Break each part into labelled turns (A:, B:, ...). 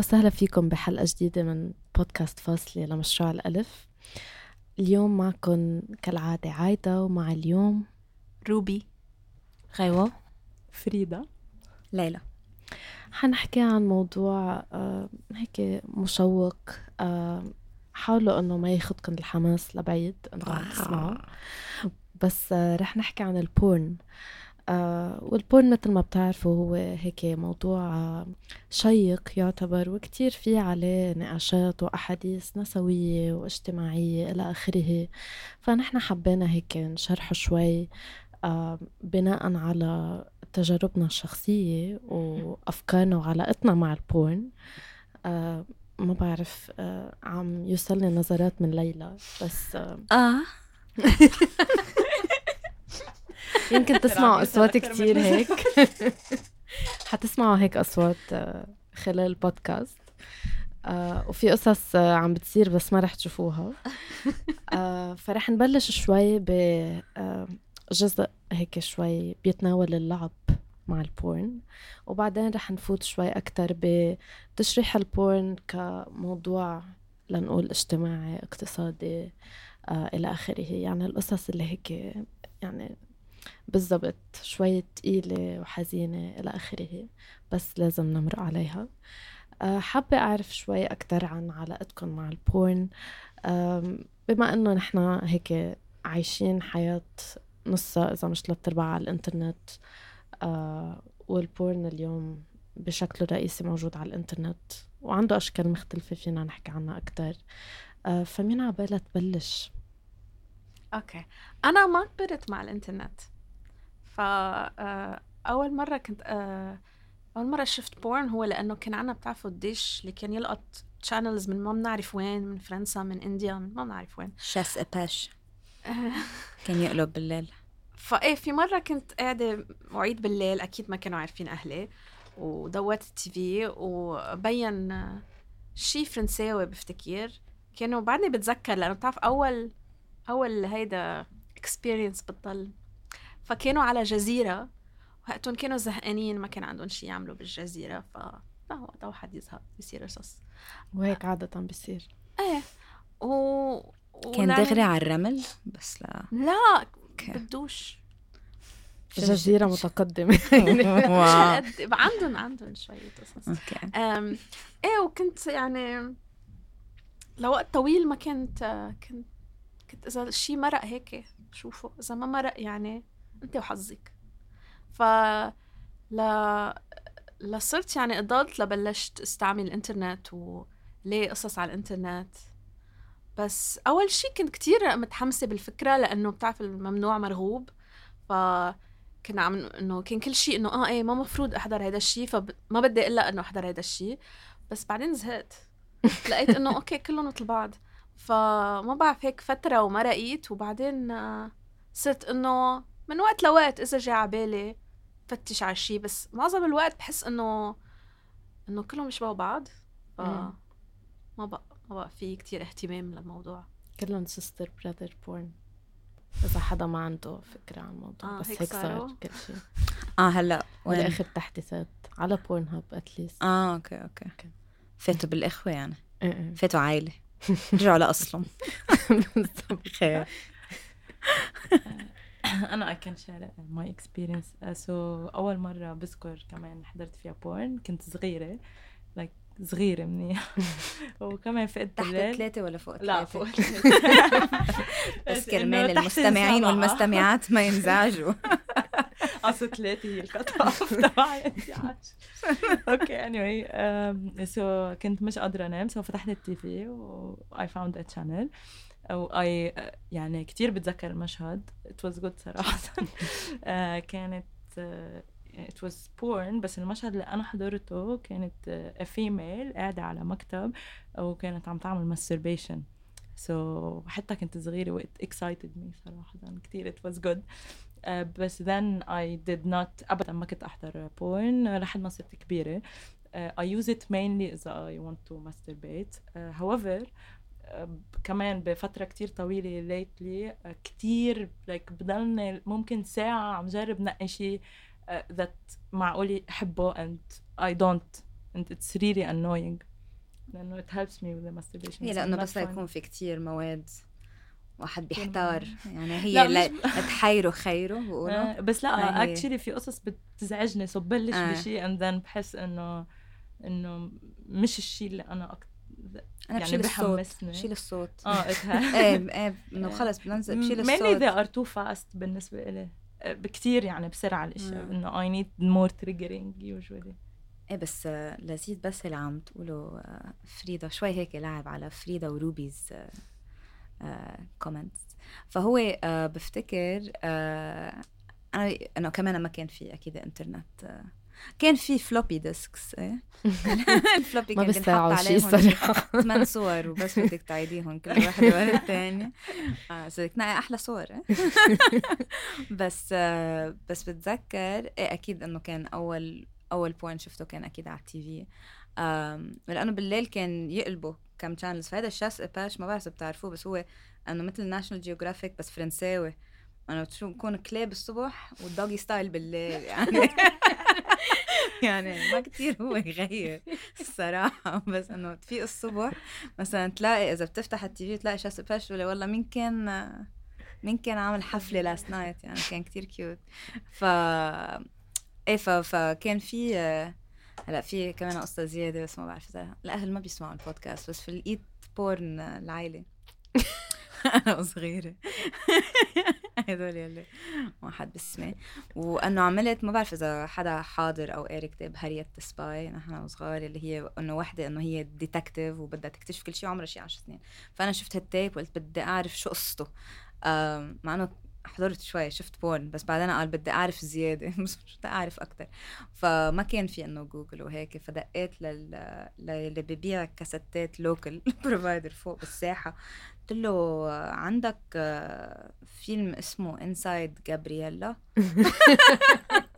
A: وسهلا فيكم بحلقة جديدة من بودكاست فاصلة لمشروع الألف. اليوم معكم كالعادة عايدة ومع اليوم
B: روبي.
C: غيوة
B: فريدة.
C: ليلى.
A: حنحكي عن موضوع آه هيك مشوق آه حاولوا إنه ما ياخدكم الحماس لبعيد إنه عم تسمعوا. بس آه رح نحكي عن البورن. آه وال porn مثل ما بتعرفوا هو هيك موضوع آه شيق يعتبر وكتير في عليه نقاشات وأحاديث نسوية واجتماعية إلى آخره. فنحن حبينا هيك نشرحه شوي آه بناء على تجاربنا الشخصية وأفكارنا وعلاقتنا مع ال porn آه ما بعرف آه عم يوصلني نظرات من ليلى بس آه, يمكن تسمعوا أصوات كتير هيك. حتسمعوا هيك أصوات آه خلال البودكاست آه وفي قصص آه عم بتصير بس ما رح تشوفوها. آه فرح نبلش شوي ب آه هيك شوي بيتناول اللعب مع ال porn. وبعدين رح نفوت شوي أكتر بتشريح ال porn كموضوع لنقول اجتماعي اقتصادي آه إلى آخره. يعني القصص اللي هيك يعني بالضبط شوي تقيلة وحزينة إلى آخره بس لازم نمرق عليها. أه حابة أعرف شوي أكتر عن علاقتكم مع ال porn. بما إنه نحن هيك عايشين حياة نصها إذا مش ثلاث أرباع على الإنترنت أه وال porn اليوم بشكله الرئيسي موجود على الإنترنت وعنده أشكال مختلفة فينا نحكي عنها أكتر. أه فمين عبالها تبلش؟
B: okay. أنا ما كبرت مع الإنترنت. ف آه، أول مرة كنت آه، أول مرة شفت porn هو لأنه كان عنا بتعرفوا الدش اللي كان يلقط channels من ما بنعرف وين من فرنسا من India من ما بنعرف وين.
C: شاس اباش كان يقلب بالليل.
B: فايه في مرة كنت قاعدة وعيد بالليل أكيد ما كانوا عارفين أهلي ودوت التي في وبين شي فرنساوي بفتكر كانوا بعدني بتذكر لأنه بتعرف أول أول هيدا اكسبيرينس بتضل. فكانوا على جزيرة وقتهم كانوا زهقانين ما كان عندهم شيء يعملوا بالجزيرة ف لا وقتها واحد يزهق بيصير قصص
A: وهيك عادة بيصير.
B: إيه. و
C: كان دغري على الرمل بس لا.
B: لا بدوش
A: جزيرة متقدمة.
B: عندهم عندهم شوية قصص. إيه وكنت يعني لوقت طويل ما كنت كنت كنت إذا الشيء مرق هيك شوفه. إذا ما مرق يعني أنت وحظك. ف ل لصرت يعني ادلت لبلشت استعمل الإنترنت وليه قصص على الإنترنت. بس أول شيء كنت كتير متحمسة بالفكرة لأنه بتعرف الممنوع مرغوب. ف كنا عم إنه كان كل شيء إنه آه إيه ما مفروض أحضر هذا الشيء فما بدي إلا إنه أحضر هذا الشيء بس بعدين زهقت. لقيت إنه أوكي كلهم مثل بعض. فما بعرف هيك فترة ومرقيت وبعدين آه، صرت إنه من وقت لوقت إذا جاي على بالي فتش على شيء بس معظم الوقت بحس إنه إنه كلهم بيشبهوا بعض ف. ما بقى ما بقى في كتير اهتمام للموضوع.
A: كلهم sister brother porn إذا حدا ما عنده فكرة عن الموضوع
B: آه،
A: بس
B: هيك
A: صار؟ كل شيء
C: آه هلأ وين
A: والآخر تحديثات على Pornhub at least
C: آه okay okay.
A: okay.
C: فاتوا بالإخوة يعني.
A: إيه.
C: فاتوا عائلة. رجعوا لأصلهم. خير.
D: أنا can share my experience. Uh, so أول مرة بذكر كمان حضرت فيها porn كنت صغيرة. Like صغيرة منيح وكمان فقت
C: تحت ثلاثة ولا فوق
D: لا؟ فوق
C: بس كرمال المستمعين. والمستمعات ما ينزعجوا.
D: أصل ثلاثة هي off تبعي okay anyway um, so كنت مش قادرة أنام so فتحت ال TV و I found a channel. و I يعني كتير بتذكر المشهد. It was good صراحة. آه، كانت آه، it was porn بس المشهد اللي أنا حضرته كانت آه، a female قاعدة على مكتب وكانت عم تعمل masturbation. So حتى كنت صغيرة و it excited me صراحة. كتير it was good. آه، بس then I did not أبدا ما كنت أحضر porn لحد ما صرت كبيرة. آه، I use it mainly إذا I want to masturbate. آه، however كمان بفترة كتير طويلة lately كتير like بضلني ممكن ساعة عم جرب نقي شيء that معقول أحبه and I don't. And it's really annoying. لأنه it helps me with the masturbation. I'm not
C: بس. يكون في كتير مواد. واحد بيحتار. يعني
D: لا،
C: هي
D: مش-
C: لا تحيره خيره بقولوا.
D: آه، بس لا actually في قصص بتزعجني. so ببلش
C: آه.
D: بشيء and then بحس إنه إنه مش الشيء اللي أنا أكتر
C: أنا
D: يعني
C: بشيل الصوت. بشيل الصوت.
D: آه
C: إيه إيه إنه خلص بننزل بشيل
D: mainly
C: الصوت.
D: they are too fast بالنسبة إلي. آه، بكتير يعني بسرعة الأشياء.
C: مم.
D: إنه I need more triggering usually.
C: إيه بس آه، لذيذ بس اللي عم تقولوا آه، فريدا شوي هيك لعب على فريدا وروبيز كومنتس فهو آه، بفتكر آه، أنا إنه كمان ما كان في أكيد إنترنت آه، كان في floppy disks إيه؟
A: ال
C: floppy ما
A: بيستدعوا شيء صراحة.
C: ثمان صور وبس بدك تعيديهم كل واحدة ورا بدك تنقي أحلى صور إيه؟ بس آه بس بتذكر إيه أكيد إنه كان أول أول porn شفته كان أكيد على ال TV. آم، لأنه بالليل كان يقلبوا كم channels فهذا ال Chasse et Pêche ما بعرف بتعرفوه بس هو إنه مثل National Geographic بس فرنساوي. شو بكون كلاب الصبح وال doggy style بالليل يعني. يعني ما كتير هو يغير الصراحة. بس إنه تفيق الصبح مثلا تلاقي إذا بتفتح ال TV تلاقي Chasse et Pêche ولا والله مين كان مين كان عامل حفلة last night يعني كان كتير cute ف إيه ف... فكان في هلا في كمان قصة زيادة بس ما بعرف اذا الاهل ما بيسمعوا البودكاست بس في light porn العائلة أنا وصغيرة هدول يلي ما حد بسمع وأنه عملت ما بعرف إذا حدا حاضر أو قاري كتاب Harriet Spy نحن وصغار اللي هي إنه وحدة إنه هي detective وبدها تكتشف كل شيء عمرها شي 10 سنين. فأنا شفت هال tape وقلت بدي أعرف شو قصته. مع إنه حضرت شوي شفت porn بس بعدين قال بدي أعرف زيادة بس بدي أعرف أكثر فما كان في إنه جوجل وهيك فدقيت لل للي ببيع كاسيتات local provider فوق بالساحة. قلت له عندك آه، فيلم اسمه Inside Gabriella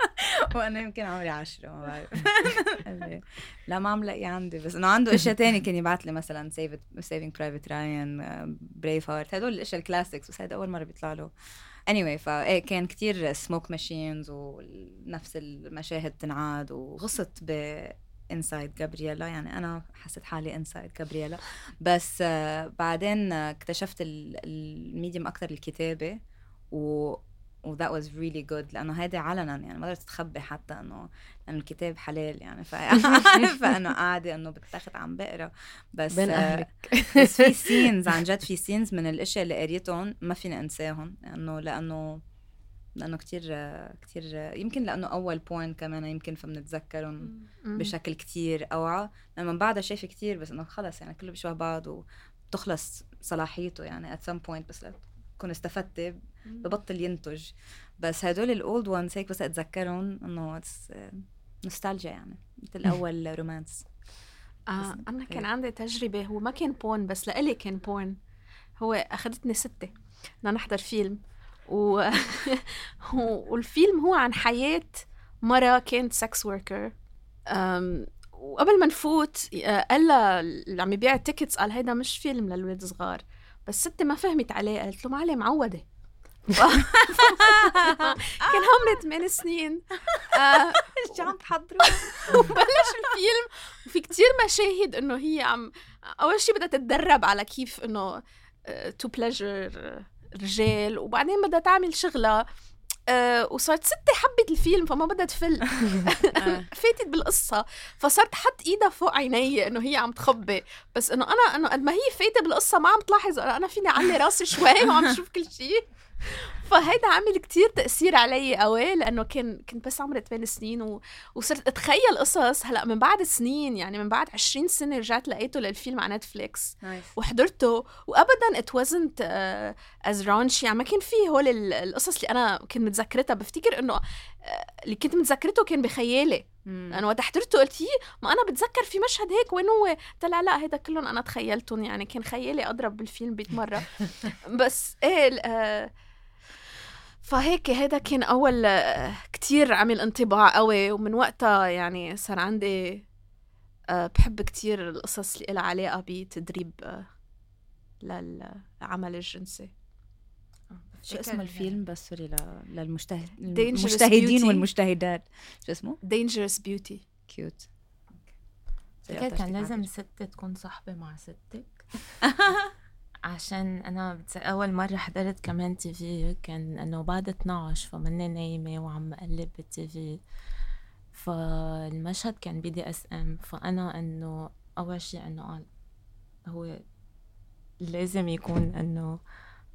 C: وأنا يمكن عمري عشرة ما بعرف. لي لا ما عم لاقي عندي بس إنه عنده أشياء تانية. كان يبعث لي مثلا Save Saving Private Ryan Braveheart هدول الأشياء ال classics بس هيدا أول مرة بيطلع له. Anyway فايه كان كتير smoke machines ونفس المشاهد تنعاد وغصت ب Inside Gabriella يعني أنا حسيت حالي inside Gabriella بس آه، بعدين آه، اكتشفت ال- ال medium أكثر الكتابه و و that was really good لأنه هيدي علنا يعني ما قدرت تخبي حتى إنه لأنه الكتاب حلال يعني فعارفه انه قاعدة إنه بالتخت عم بقرأ. بس
A: بين
C: آه،
A: أهلك.
C: بس في scenes عن جد في scenes من الأشياء اللي قريتهم ما فيني أنساهم لأنه لأنه لأنه كتير كتير يمكن لأنه أول بوينت كمان يمكن فبنتذكرهم بشكل كتير أوعى. لما من بعدها شايفة كتير بس إنه خلص يعني كله بيشبه بعض وبتخلص صلاحيته يعني at some point بس تكون استفدت ببطل ينتج. بس هدول ال old ones هيك بس أتذكرهم إنه نوستالجيا يعني. مثل اول romance
B: آه
C: أنا.
B: كان عندي تجربة هو ما كان porn بس لإلي كان porn هو أخذتني ستي بدنا نحضر فيلم. و... والفيلم هو عن حياة مرة كانت sex worker وقبل ما نفوت آه، قال لها اللي عم يبيع ال tickets قال هيدا مش فيلم للولاد صغار بس ستي ما فهمت عليه قالت له معلم معودة. كان عمري 8 سنين. آه
C: شو عم تحضروا؟
B: وبلش الفيلم وفي كتير مشاهد إنه هي عم أول شيء بدها تتدرب على كيف إنه to pleasure رجال وبعدين بدها تعمل شغلها آه وصارت ستي حبت الفيلم فما بدها تفل. فاتت بالقصة. فصارت حط إيدها فوق عيني إنه هي عم تخبي. بس إنه أنا إنه قد ما هي فايتة بالقصة ما عم تلاحظ. أنا فيني أعلي راسي شوي وعم شوف كل شيء فهيدا عامل كتير تأثير علي قوي لأنه كان كنت بس عمري 8 سنين و... وصرت أتخيل قصص هلأ من بعد سنين يعني من بعد 20 سنة رجعت لقيته للفيلم على Netflix
C: nice
B: وحضرته. وابدا it wasn't as raunchy يعني ما كان في هول ال- القصص اللي أنا كنت متذكرتها. بفتكر إنه آه، اللي كنت متذكرته كان بخيالي. أنا وقت حضرته قلت ما أنا بتذكر في مشهد هيك وين هو؟ طلع لا هيدا كلهم أنا تخيلتهم يعني كان خيالي أضرب بالفيلم 100 مرة. بس إيه فهيك هيدا كان أول آه، كتير عمل انطباع قوي ومن وقتها يعني صار عندي آه، بحب كتير القصص اللي لها علاقة بتدريب آه، للعمل الجنسي.
C: شو اسم الفيلم؟ بس
B: sorry
C: المجتهدين
B: Beauty.
C: والمجتهدات. شو اسمه؟
B: Dangerous Beauty.
E: cute كان لازم ستي تكون صاحبة مع ستك. عشان أنا بتس... أول مرة حضرت كمان TV كان إنه بعد 12 فمني نايمة وعم أقلب بال TV. فالمشهد كان BDSM فأنا إنه أول شي إنه قال هو لازم يكون إنه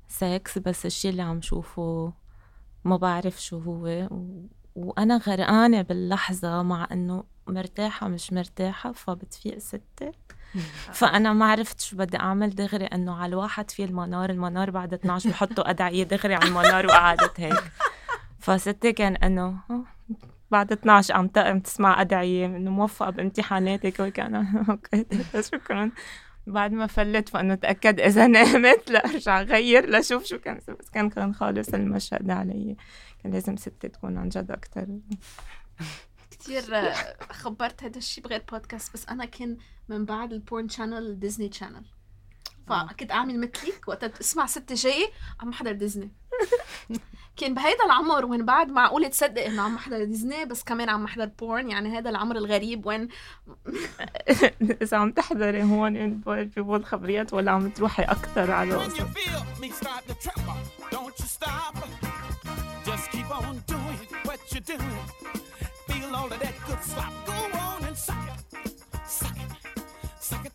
E: سكس بس الشي اللي عم شوفه ما بعرف شو هو. و... وأنا غرقانة باللحظة مع إنه مرتاحة مش مرتاحة فبتفيق تيتا. فأنا ما عرفت شو بدي أعمل دغري إنه على الواحد في المنار المنار بعد 12 بحطوا أدعية دغري على المنار وقعدت هيك. فستة كان إنه آه، بعد 12 عم تقم تسمع أدعية إنه موفقة بامتحاناتك وكان أوكي شكرا. بعد ما فلت فإنه تأكد إذا نامت لأرجع غير لشوف شو كان بس كان كان خالص المشهد علي. كان لازم ستة تكون عن جد أكتر.
B: كثير آه، خبرت هذا الشيء بغير بودكاست بس أنا كان من بعد ال porn channel Disney Channel فكنت أعمل مثلك وقت اسمع تيتا جاي عم حضر ديزني كان بهيدا العمر وين بعد معقول تصدق إنه عم حضر ديزني بس كمان عم حضر porn يعني هذا العمر الغريب وين
E: إذا عم تحضري هون بيقول خبريات ولا عم تروحي أكتر على قصص.
F: Just keep on doing what you're doing. Feel all of that good slop. Go on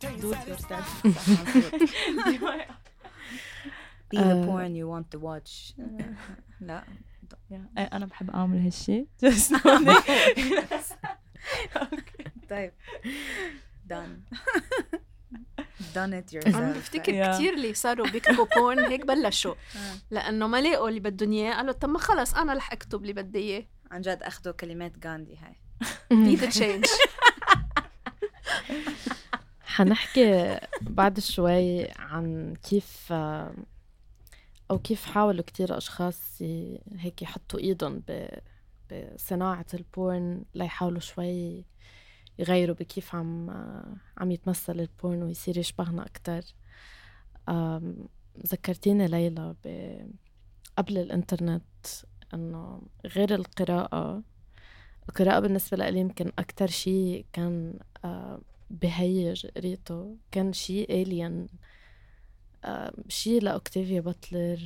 F: Suck it satisfied.
C: Be the
A: آه.
C: porn you want to watch. لا
D: أنا بحب أعمل هالشيء
C: طيب. Done. Done it
B: أنا
C: yourself
B: بفتكر
D: Yeah.
B: كثير اللي صاروا بيكتبوا porn هيك بلشوا.
C: آه.
B: لأنه ما لقوا اللي بدهم إياه. قالوا طب ما خلص أنا رح أكتب اللي بدي إياه.
C: عن جد أخذوا كلمات غاندي هاي.
B: Be the change.
A: حنحكي بعد شوي عن كيف أو كيف حاولوا كتير أشخاص هيك يحطوا إيدهم بصناعة ال porn ليحاولوا شوي يغيروا بكيف عم عم يتمثل ال porn ويصير يشبهنا أكتر. ذكرتيني ليلى قبل الإنترنت إنه غير القراءة القراءة بالنسبة لي يمكن أكتر شي كان بهيج قريته كان شي alien شي لأوكتافيا باتلر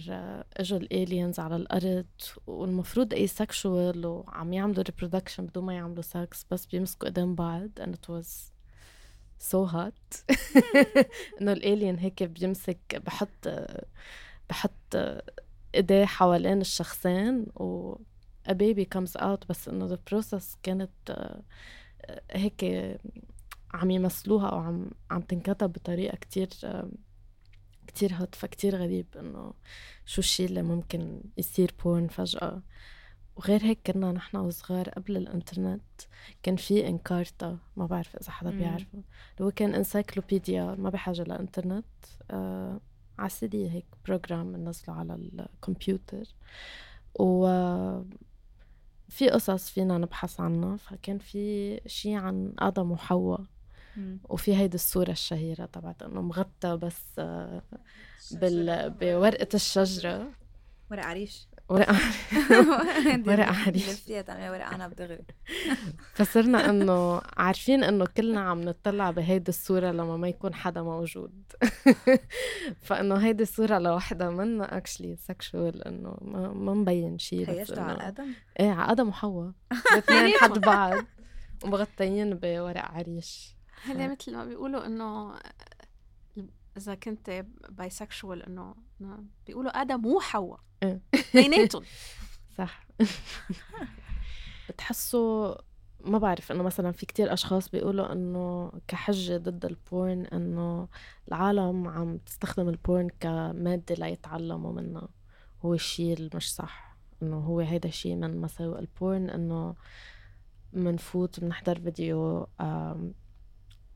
A: إجوا ال aliens على الأرض والمفروض asexual وعم يعملوا reproduction بدون ما يعملوا سكس بس بيمسكوا إيدين بعض and it was so hot. إنه الالين هيك بيمسك بحط بحط إيديه حوالين الشخصين و a baby comes out بس إنه the process كانت آه، هيك عم يمثلوها أو عم عم تنكتب بطريقة كتير كتير هوت فكتير غريب إنه شو الشي اللي ممكن يصير بورن فجأة وغير هيك كنا نحن وصغار قبل الإنترنت كان في Encarta ما بعرف إذا حدا. بيعرفه اللي هو كان encyclopedia ما بحاجة لإنترنت آه على السي دي هيك program بنزله على الكمبيوتر و في قصص فينا نبحث عنها فكان في شي عن آدم وحواء. وفي هيدي الصورة الشهيرة تبعت إنه مغطى بس بال... بورقة الشجرة.
C: ورق عريش.
A: ورقة ورق عريش.
C: فيها تعملي ورق عنب دغري.
A: فصرنا إنه عارفين إنه كلنا عم نطلع بهيدي الصورة لما ما يكون حدا موجود. فإنه هيدي الصورة لوحدها منا actually sexual إنه ما, ما مبين شيء بس
C: تخيلتوا على آدم؟
A: إيه على آدم وحواء. الاثنين حد بعض. ومغطيين بورق عريش.
B: هلا مثل ما بيقولوا إنه إذا كنت bisexual إنه بيقولوا آدم وحواء
A: إيه.
B: اثنيناتهم
A: صح. بتحسوا ما بعرف إنه مثلا في كتير أشخاص بيقولوا إنه كحجة ضد ال porn إنه العالم عم تستخدم ال porn كمادة ليتعلموا منها. هو الشيء اللي مش صح. إنه هو هيدا الشيء من مساوئ ال porn إنه منفوت بنحضر فيديو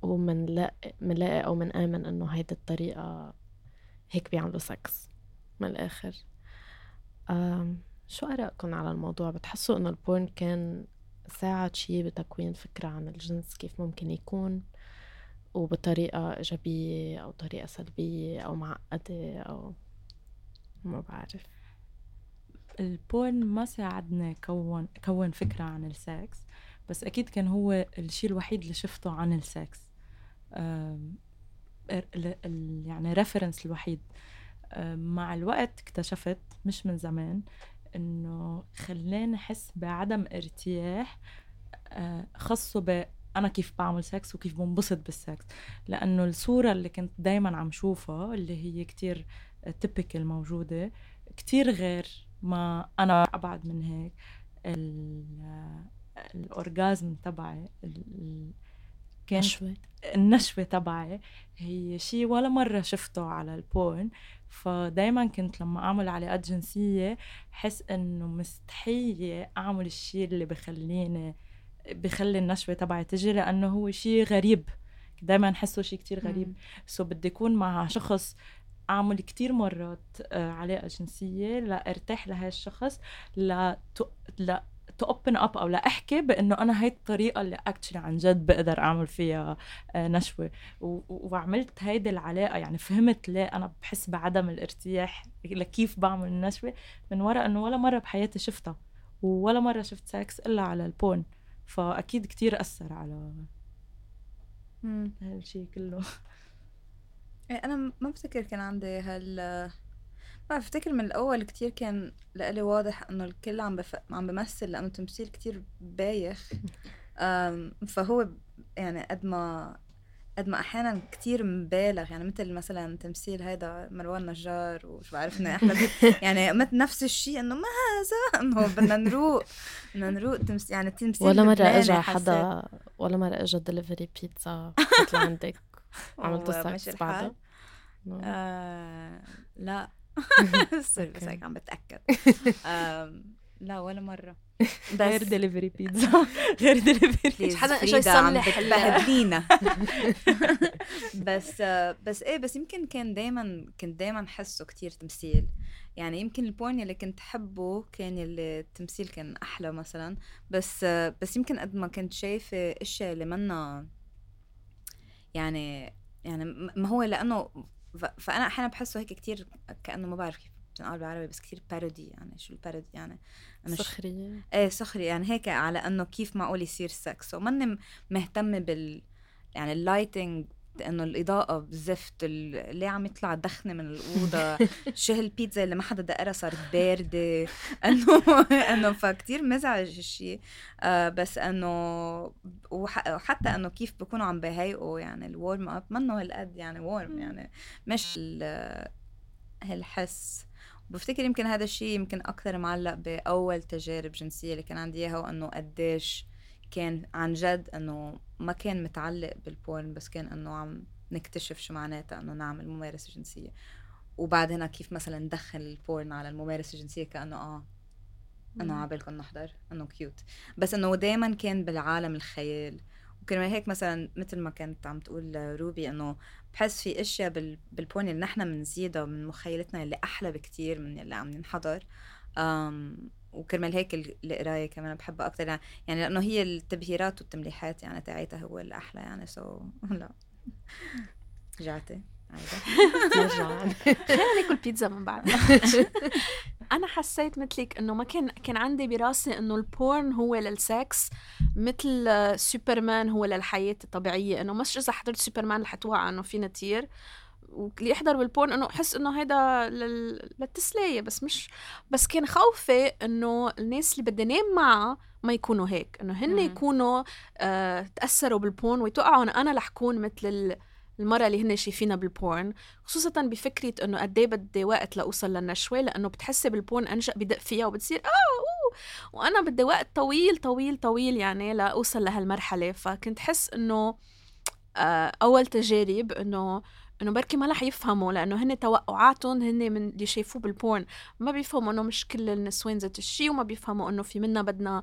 A: ومنلاقي منلاقي أو منآمن إنه هيدي الطريقة هيك بيعملوا سكس من الآخر. شو آرائكم على الموضوع؟ بتحسوا إنه ال porn كان ساعد شي بتكوين فكرة عن الجنس كيف ممكن يكون وبطريقة إيجابية أو طريقة سلبية أو معقدة أو ما بعرف.
D: البورن ما ساعدني كون كون فكرة عن السكس بس أكيد كان هو الشيء الوحيد اللي شفته عن السكس يعني reference الوحيد. مع الوقت اكتشفت مش من زمان إنه خلاني أحس بعدم ارتياح آه، خاصة ب أنا كيف بعمل سكس وكيف بنبسط بالسكس لأنه الصورة اللي كنت دايما عم شوفها اللي هي كتير typical موجودة كتير غير ما أنا أبعد من هيك. ال- ال orgasm تبعي ال- ال- كان
A: نشوة.
D: النشوة تبعي هي شيء ولا مرة شفته على ال porn. فدايما كنت لما أعمل علاقات جنسية حس إنه مستحية أعمل الشيء اللي بخليني بخلي النشوة تبعي تجي لأنه هو شيء غريب. دايما حسه شيء كتير غريب. so بدي أكون مع شخص أعمل كتير مرات آه، علاقة جنسية لأرتاح لهذا الشخص لا لا to open up أو لا أحكي بإنه أنا هي الطريقة اللي actually عن جد بقدر أعمل فيها آه، نشوة. وعملت هيدي العلاقة يعني فهمت ليه أنا بحس بعدم الارتياح لكيف بعمل النشوة. من وراء إنه ولا مرة بحياتي شفتها ولا مرة شفت سكس إلا على ال porn. فأكيد كتير أثر على. هالشيء كله.
C: إيه، أنا ما بفتكر كان عندي هال ما بفتكر من الأول كتير كان لإلي واضح إنه الكل عم بف... عم بمثل لأنه تمثيل كتير بايخ. فهو يعني قد ما قد ما أحيانا كتير مبالغ. يعني مثل مثلا تمثيل هيدا مروان نجار وشو بعرفنا احمد يعني مثل نفس الشيء إنه ما هذا. إنه بدنا نروق بدنا نروق تمثيل يعني التمثيل
A: ولا
C: اللبناني
A: اجى حدا ولا مرة اجى دليفري بيتزا مثل عندك. عملتوا
C: ومشي
A: سكس. بعدها؟
C: آه لا. sorry بس عم بتأكد. آم، لا ولا مرة.
D: غير
C: بس
D: دليفري بيتزا غير delivery
C: please
B: حدا
C: عم
B: يصلح
C: بتبهدلينا بس آه، بس إيه بس يمكن كان دايما كنت دايما حسه كتير تمثيل. يعني يمكن ال porn اللي كنت حبه كان اللي التمثيل كان أحلى مثلا. بس آه، بس يمكن قد ما كنت شايفة إشياء اللي منا يعني يعني ما هو لأنه فأنا أحيانا بحسه هيك كتير كأنه ما بعرف كيف بتنقال بالعربي بس كتير parody يعني شو ال parody يعني؟ أنا ش-
A: سخرية.
C: إيه سخري يعني هيك على إنه كيف معقول يصير سكس وماني م- مهتمة بال يعني ال lighting إنه الإضاءة زفت ال- ليه عم يطلع دخنه من الأوضة؟ شو هالبيتزا اللي ما حدا دقرها صارت باردة؟ انه إنه فكتير مزعج الشيء آه بس إنه وح- وحتى إنه كيف بكونوا عم بهيئوا يعني ال warm up منه هالقد يعني و warm يعني مش ال- هالحس. بفتكر يمكن هذا الشيء يمكن أكثر معلق بأول تجارب جنسية اللي كان عندي إياها وإنه قديش كان عن جد إنه ما كان متعلق بال porn بس كان إنه عم نكتشف شو معناتها إنه نعمل ممارسة جنسية. وبعد هنا كيف مثلا ندخل ال porn على الممارسة الجنسية كأنه آه إنه عبالكم نحضر إنه cute بس إنه دايما كان بالعالم الخيال. وكرمال هيك مثلا مثل ما كانت عم تقول روبي إنه بحس في أشياء بال... بال porn اللي نحن بنزيدها من مخيلتنا اللي أحلى بكتير من اللي عم ينحضر أم... وكرمال هيك ال- القراية كمان بحبها أكثر يعني لأنه هي التبهيرات والتمليحات يعني تاعيتها هو الأحلى يعني. so لا. رجعتي
B: خلينا ناكل بيتزا من بعد. أنا حسيت مثلك إنه ما كان كان عندي براسي إنه ال porn هو للسكس مثل سوبرمان هو للحياة الطبيعية. إنه مش إذا حضرت سوبرمان رح توعى إنه فينا نطير واللي يحضر بال porn إنه احس إنه هيدا لل... للتسلية بس مش بس كان خوفي إنه الناس اللي بدي نام معها ما يكونوا هيك إنه هن
C: مم.
B: يكونوا آه تأثروا بال porn ويتوقعوا إنه أنا رح كون مثل ال- المرة اللي هن شايفينها بال porn خصوصا بفكرة إنه قد إيه بدي وقت لأوصل للنشوة لإنه بتحسي بال porn أنشأ بدق فيها وبتصير آه أوه وأنا بدي وقت طويل طويل طويل يعني لأوصل لهالمرحلة فكنت حس إنه آه أول تجارب إنه إنه بركي ما رح يفهموا لأنه هن توقعاتهم هن من اللي شايفوه بال porn. ما بيفهموا إنه مش كل النسوان ذات الشيء وما بيفهموا إنه في منا بدنا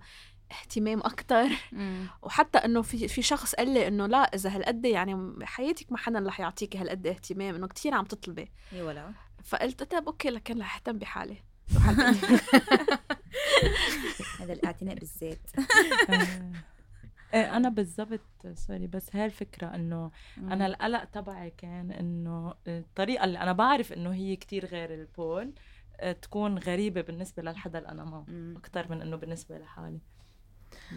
B: اهتمام أكتر. وحتى إنه في في شخص قال لي إنه لا إذا هالقد يعني بحياتك ما حدا رح يعطيكي هالقد اهتمام إنه كتير عم تطلبي.
C: إي ولا.
B: فقلت طيب okay لكن رح أهتم بحالي.
C: هذا الاعتناء بالذات.
D: آه، إيه أنا بالضبط sorry بس هاي الفكرة
C: إنه.
D: أنا القلق تبعي كان إنه الطريقة اللي أنا بعرف إنه هي كتير غير ال porn آه، تكون غريبة بالنسبة للحدا اللي أنا معه. أكثر من إنه بالنسبة لحالي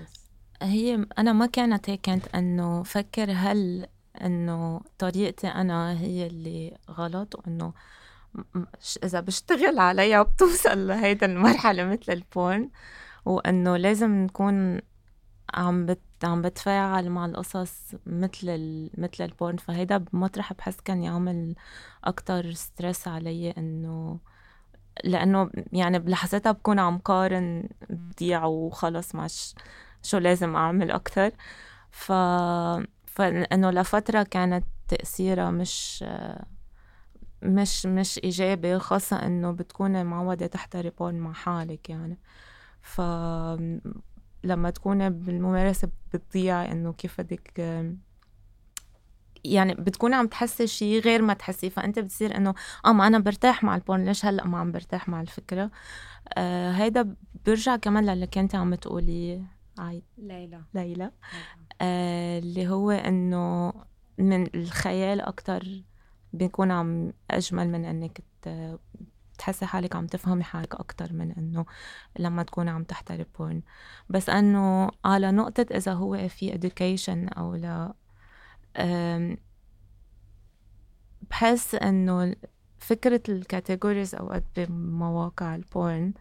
D: بس
E: هي أنا ما كانت هيك كانت إنه فكر هل إنه طريقتي أنا هي اللي غلط ش- إذا بشتغل عليها بتوصل لهيدا المرحلة مثل ال porn وإنه لازم نكون عم بت عم بتفاعل مع القصص مثل ال... مثل ال porn فهيدا بمطرح بحس كان يعمل أكتر stress علي إنه لأنه يعني بلحظتها بكون عم قارن بديع وخلص مش شو لازم أعمل أكتر. ف فإنه لفترة كانت تأثيرها مش مش مش إيجابي خاصة إنه بتكوني معودة تحضري porn مع حالك يعني. ف لما تكوني بالممارسة بتضيع إنه كيف بدك يعني بتكوني عم تحسي شيء غير ما تحسيه فأنت بتصير إنه آه ما أنا برتاح مع ال porn ليش هلأ ما عم برتاح مع الفكرة؟ آه هيدا بيرجع كمان للي كنتي عم تقولي عايد
C: ليلى.
E: ليلى. آه اللي هو إنه من الخيال أكتر بيكون عم أجمل من إنك ت- تحسي حالك عم تفهمي حالك أكتر من إنه لما تكوني عم تحضري بورن بس إنه على نقطة إذا هو في education أو لا بحس إنه فكرة ال categories اوقات بمواقع ال porn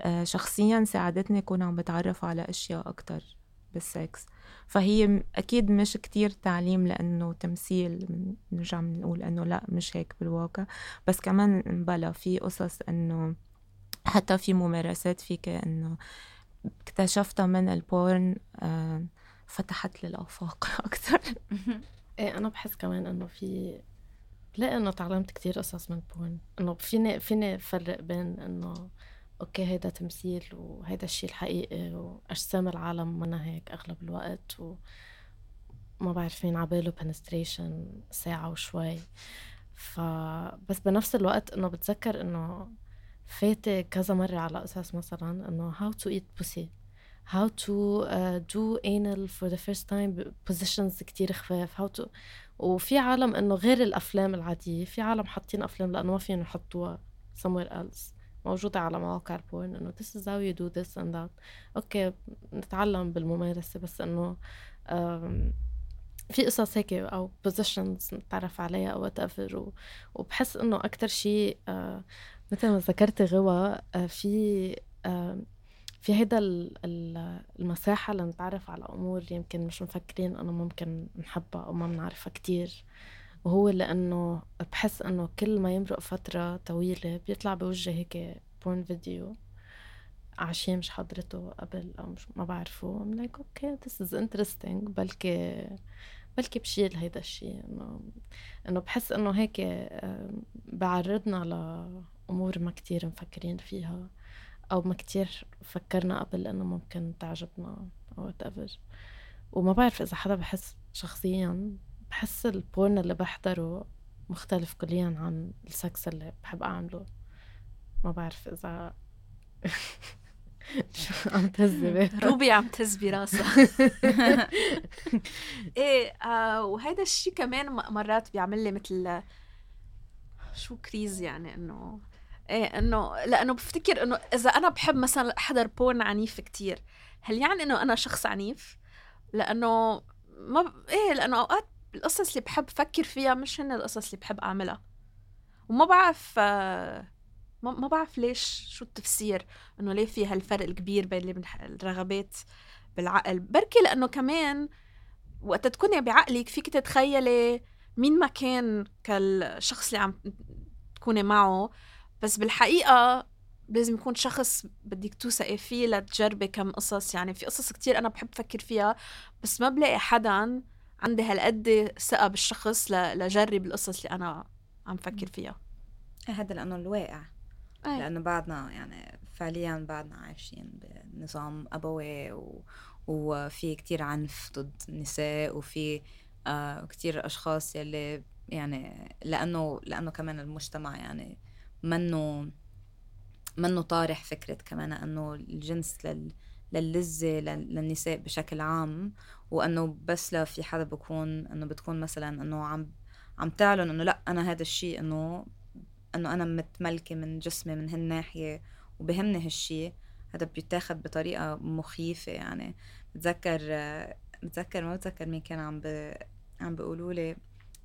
E: آه، شخصيا ساعدتني أكون عم بتعرف على أشياء أكتر. بالسكس فهي أكيد مش كتير تعليم لأنه تمثيل نرجع بنقول إنه لأ مش هيك بالواقع. بس كمان بلا في قصص إنه حتى في ممارسات فيك إنه اكتشفتها من ال porn آه، فتحت لي الآفاق أكتر.
A: إيه أنا بحس كمان إنه في بلاقي إنه تعلمت كتير قصص من porn إنه فيني فيني افرق بين إنه okay هيدا تمثيل وهيدا الشيء الحقيقي وأجسام العالم منا هيك أغلب الوقت وما بعرف مين عباله penetration ساعة وشوي. فبس بنفس الوقت إنه بتذكر إنه فاتي كذا مرة على قصص مثلا إنه how to eat pussy how to uh, do anal for the first time positions كتير خفاف how to وفي عالم إنه غير الأفلام العادية في عالم حاطين أفلام لأنه ما فيهم يحطوها somewhere else. موجودة على مواقع ال porn إنه this is how you do this and that. okay نتعلم بالممارسة بس إنه في قصص هيك أو positions نتعرف عليها أو whatever. و- وبحس إنه أكتر شيء آه، مثل ما ذكرتي هوى آه، في آه، في هيدا ال- ال- المساحة لنتعرف على أمور يمكن مش مفكرين إنه ممكن نحبها أو ما بنعرفها كتير. وهو لأنه بحس إنه كل ما يمرق فترة طويلة بيطلع بوجهي هيك porn video عشان مش حضرته قبل أو مش ما بعرفه. I'm like okay this is interesting. بلكي بلكي بشيل هيدا الشيء. إنه إنه بحس إنه هيك بعرضنا لأمور ما كتير مفكرين فيها أو ما كتير فكرنا قبل إنه ممكن تعجبنا أو whatever. وما بعرف إذا حدا بحس شخصيا بحس ال porn اللي بحضره مختلف كليا عن السكس اللي بحب أعمله. ما بعرف إذا شو عم تهزي؟
B: روبي عم تهز براسها. إيه آه وهيدا الشيء كمان مرات بيعمل لي مثل شو crise يعني إنه إيه إنه لأنه بفتكر إنه إذا أنا بحب مثلا أحضر porn عنيف كتير هل يعني إنه أنا شخص عنيف؟ لأنه ما ب... إيه لأنه أوقات القصص اللي بحب فكر فيها مش هن القصص اللي بحب أعملها. وما بعرف ما بعرف ليش شو التفسير إنه ليه في هالفرق الكبير بين اللي. الرغبات بالعقل. بركي لأنه كمان وقت تكوني بعقلك فيك تتخيلي مين ما كان كالشخص اللي عم تكوني معه. بس بالحقيقة لازم يكون شخص بدك توثقي فيه لتجربي كم قصص. يعني في قصص كتير أنا بحب فكر فيها بس ما بلاقي حدا عندي هالقد ثقة بالشخص لجرب القصص اللي أنا عم فكر فيها.
C: إيه هذا لأنه الواقع.
B: أيه.
C: لأنه بعدنا يعني فعليا بعدنا عايشين بنظام أبوي و... وفي كتير عنف ضد النساء وفي آه كتير أشخاص يلي يعني لأنه لأنه كمان المجتمع يعني منه منه طارح فكرة كمان إنه الجنس لل للذة لل- للنساء بشكل عام وإنه بس لا في حدا بكون إنه بتكون مثلا إنه عم عم تعلن إنه لأ أنا هذا الشيء إنه إنه أنا متملكة من جسمي من هالناحيه وبهمني هالشيء هذا بيتاخد بطريقة مخيفة يعني. بتذكر بتذكر ما بتذكر مين كان عم ب... عم بيقولوا لي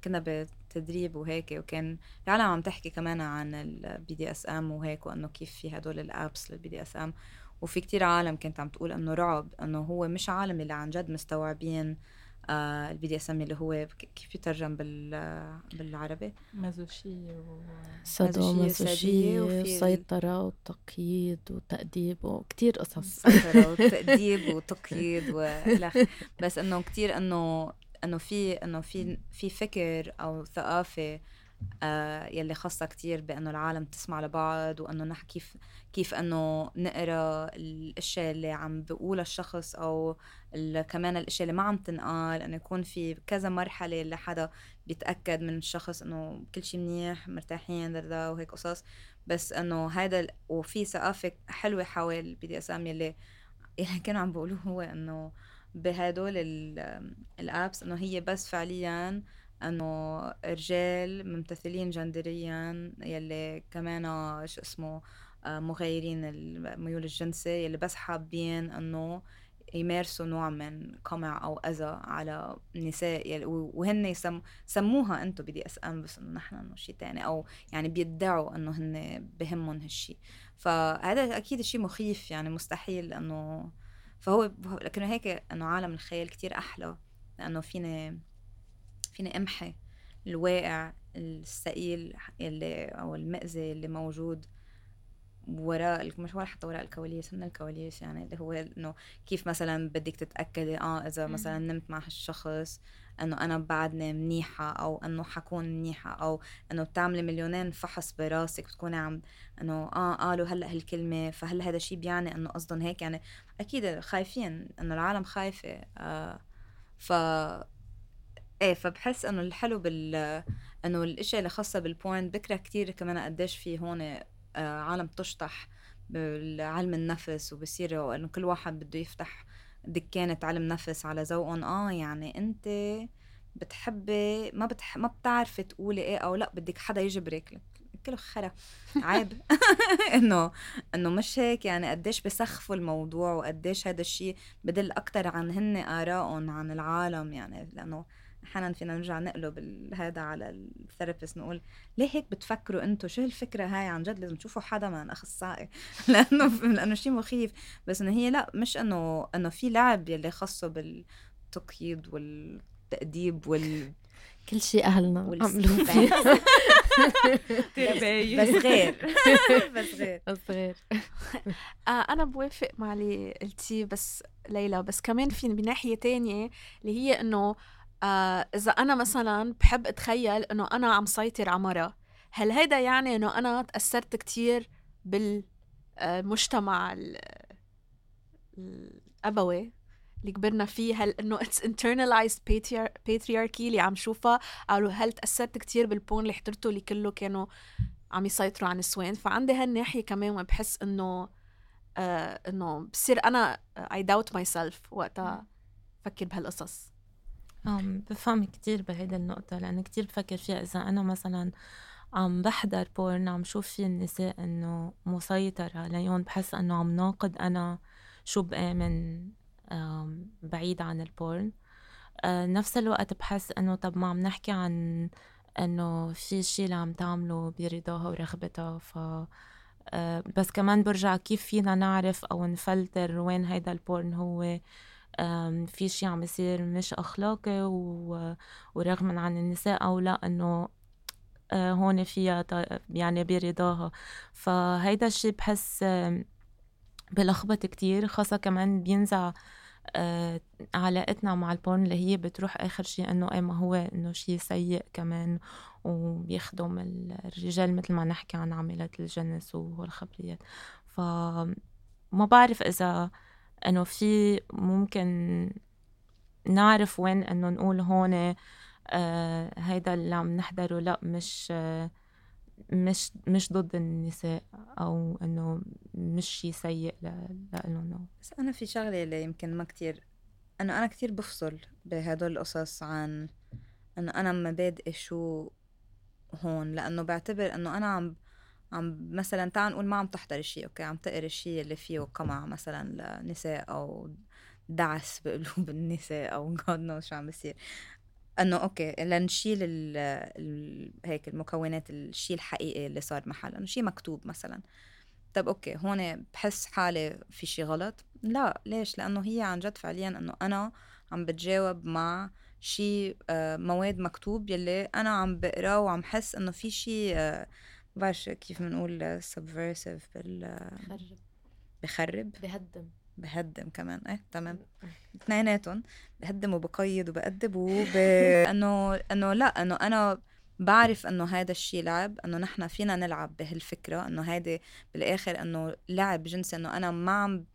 C: كنا بتدريب وهيك وكان العالم عم تحكي كمان عن البي دي اس ام وهيك وإنه كيف في هدول ال apps لل BDSM وفي كتير عالم كانت عم تقول إنه رعب إنه هو مش عالم اللي عن جد مستوعبين آه ال BDSM اللي هو كيف يترجم بال بالعربي؟
D: مازوشية و
A: سادو
C: مازوشية
A: وسيطرة وتقييد وتأديب وكتير قصص.
C: سيطرة وتأديب وتقييد والخ بس إنه كتير إنه إنه في إنه في في فكر أو ثقافة يلي خاصة كتير بأنه العالم تسمع لبعض وأنه نحكي كيف كيف أنه نقرأ الأشياء اللي عم بيقولها الشخص أو كمان الأشياء اللي ما عم تنقال أنه يكون في كذا مرحلة اللي حدا بيتأكد من الشخص أنه كل شيء منيح مرتاحين دا- دا- دا وهيك قصص. بس أنه هذا وفي ثقافة حلوة حول ال BDSM يلي كانوا عم بيقولوه هو أنه بهدول ال- ال apps إنه هي بس فعليا إنه رجال ممتثلين جندريا يلي كمان شو اسمه آه، مغيرين الميول الجنسي يلي بس حابين إنه يمارسوا نوع من قمع أو أذى على النساء يلي وهن يسم سموها أنتم بدي إس إم بس إنه نحن إنه شيء تاني أو يعني بيدعوا إنه هن بهمهم هالشيء فهذا أكيد شيء مخيف يعني مستحيل إنه فهو لكنه هيك إنه عالم الخيال كتير أحلى لأنه فيني فيني امحي الواقع الثقيل اللي أو المأذي اللي موجود وراء مش ولا حتى وراء الكواليس من الكواليس يعني اللي هو إنه كيف مثلا بدك تتأكدي آه إذا مثلا نمت مع هالشخص إنه أنا بعدني منيحة أو إنه حكون منيحة أو إنه بتعملي مليونين فحص براسك بتكوني عم إنه آه قالوا هلأ هالكلمة فهل هذا الشيء بيعني إنه قصدهم هيك يعني أكيد خايفين إنه العالم خايفة آه ف إيه فبحس إنه الحلو بال إنه الإشياء اللي خاصة بالبوينت بكره كتير كمان قديش في هون آه عالم تشطح بعلم النفس وبصير إنه كل واحد بده يفتح دكانة علم نفس على ذوقهم. آه يعني أنت بتحبي ما بتح... ما بتعرفي تقولي إيه أو لأ بدك حدا يجبرك كله خرا. عيب. إنه إنه مش هيك. يعني قديش بسخفوا الموضوع وقديش هذا الشيء بدل أكثر عن هن آرائهم عن العالم. يعني لأنه أحيانا فينا نرجع نقلب هذا على الثيرابيست نقول ليه هيك بتفكروا أنتم شو هالفكرة هاي؟ عن جد لازم تشوفوا حدا من أخصائي. لأنه لأنه شيء مخيف. بس إنه هي لا مش إنه إنه في لعب يلي خاصه بالتقييد والتأديب وال
A: كل شيء أهلنا عملوه
C: والاستمتاع.
A: فيه.
C: بس غير. بس غير.
A: بس غير.
B: آه أنا بوافق مع اللي قلتيه بس ليلى بس كمان في بناحية تانية اللي هي إنه آه إذا أنا مثلا بحب أتخيل إنه أنا عم سيطر على مرة هل هيدا يعني إنه أنا تأثرت كتير بالمجتمع الأبوي اللي كبرنا فيه؟ هل إنه اتس internalized patriar- patriarchy اللي عم شوفها؟ أو هل تأثرت كتير بالبون اللي حضرته اللي كله كانوا عم يسيطروا على النسوان؟ فعندي هالناحية كمان بحس إنه آه إنه بصير أنا I doubt myself وقتها فكر بهالقصص.
E: بفهم كتير بهيدي النقطة لأنه كتير بفكر فيها. إذا أنا مثلا عم بحضر porn عم شوف في النساء إنه مسيطرة عليهم بحس إنه عم ناقض أنا شو بآمن آم، بعيد عن ال porn آه، نفس الوقت بحس إنه طب ما عم نحكي عن إنه في شي اللي عم تعمله برضاها ورغبتها. ف آه، بس كمان برجع كيف فينا نعرف أو نفلتر وين هيدا ال porn هو في شي عم يصير مش أخلاقي. ورغم عن النساء أو لا إنه آه، هون فيها يعني برضاها فهيدا الشي بحس بلخبط كتير خاصة كمان بينزع آه، علاقتنا مع ال porn اللي هي بتروح آخر شي إنه إيه ما هو إنه شي سيء كمان وبيخدم الرجال مثل ما نحكي عن عاملات الجنس والخبريات ف ما بعرف إذا إنه في ممكن نعرف وين إنه نقول هون آه هيدا اللي عم نحضره لأ مش آه مش مش ضد النساء أو إنه مش شيء سيء ل- لإلهم
C: بس أنا في شغلة اللي يمكن ما كتير إنه أنا كتير بفصل بهدول القصص عن إنه أنا مبادئي شو هون لأنه بعتبر إنه أنا عم عم مثلا تعال نقول ما عم تحضر شيء أوكي عم تقري شيء اللي فيه قمع مثلا لنساء أو دعس بقلوب النساء أو جاد نو شو عم بيصير. إنه أوكي لنشيل ال ال هيك المكونات الشيء الحقيقي اللي صار محل إنه شيء مكتوب مثلا. طب أوكي هون بحس حالي في شيء غلط. لا ليش؟ لأنه هي عن جد فعليا إنه أنا عم بتجاوب مع شيء آه، مواد مكتوب يلي أنا عم بقراه وعم حس إنه في شيء آه، بعرفش كيف بنقول subversive بال
A: خرب
C: بخرب.
A: بهدم.
C: بهدم كمان. إيه تمام. اثنيناتهم. بهدم وبقيد وبأدب وب إنه إنه لا إنه أنا بعرف إنه هذا الشيء لعب إنه نحن فينا نلعب بهالفكرة إنه هيدي بالآخر إنه لعب جنسي إنه أنا ما عم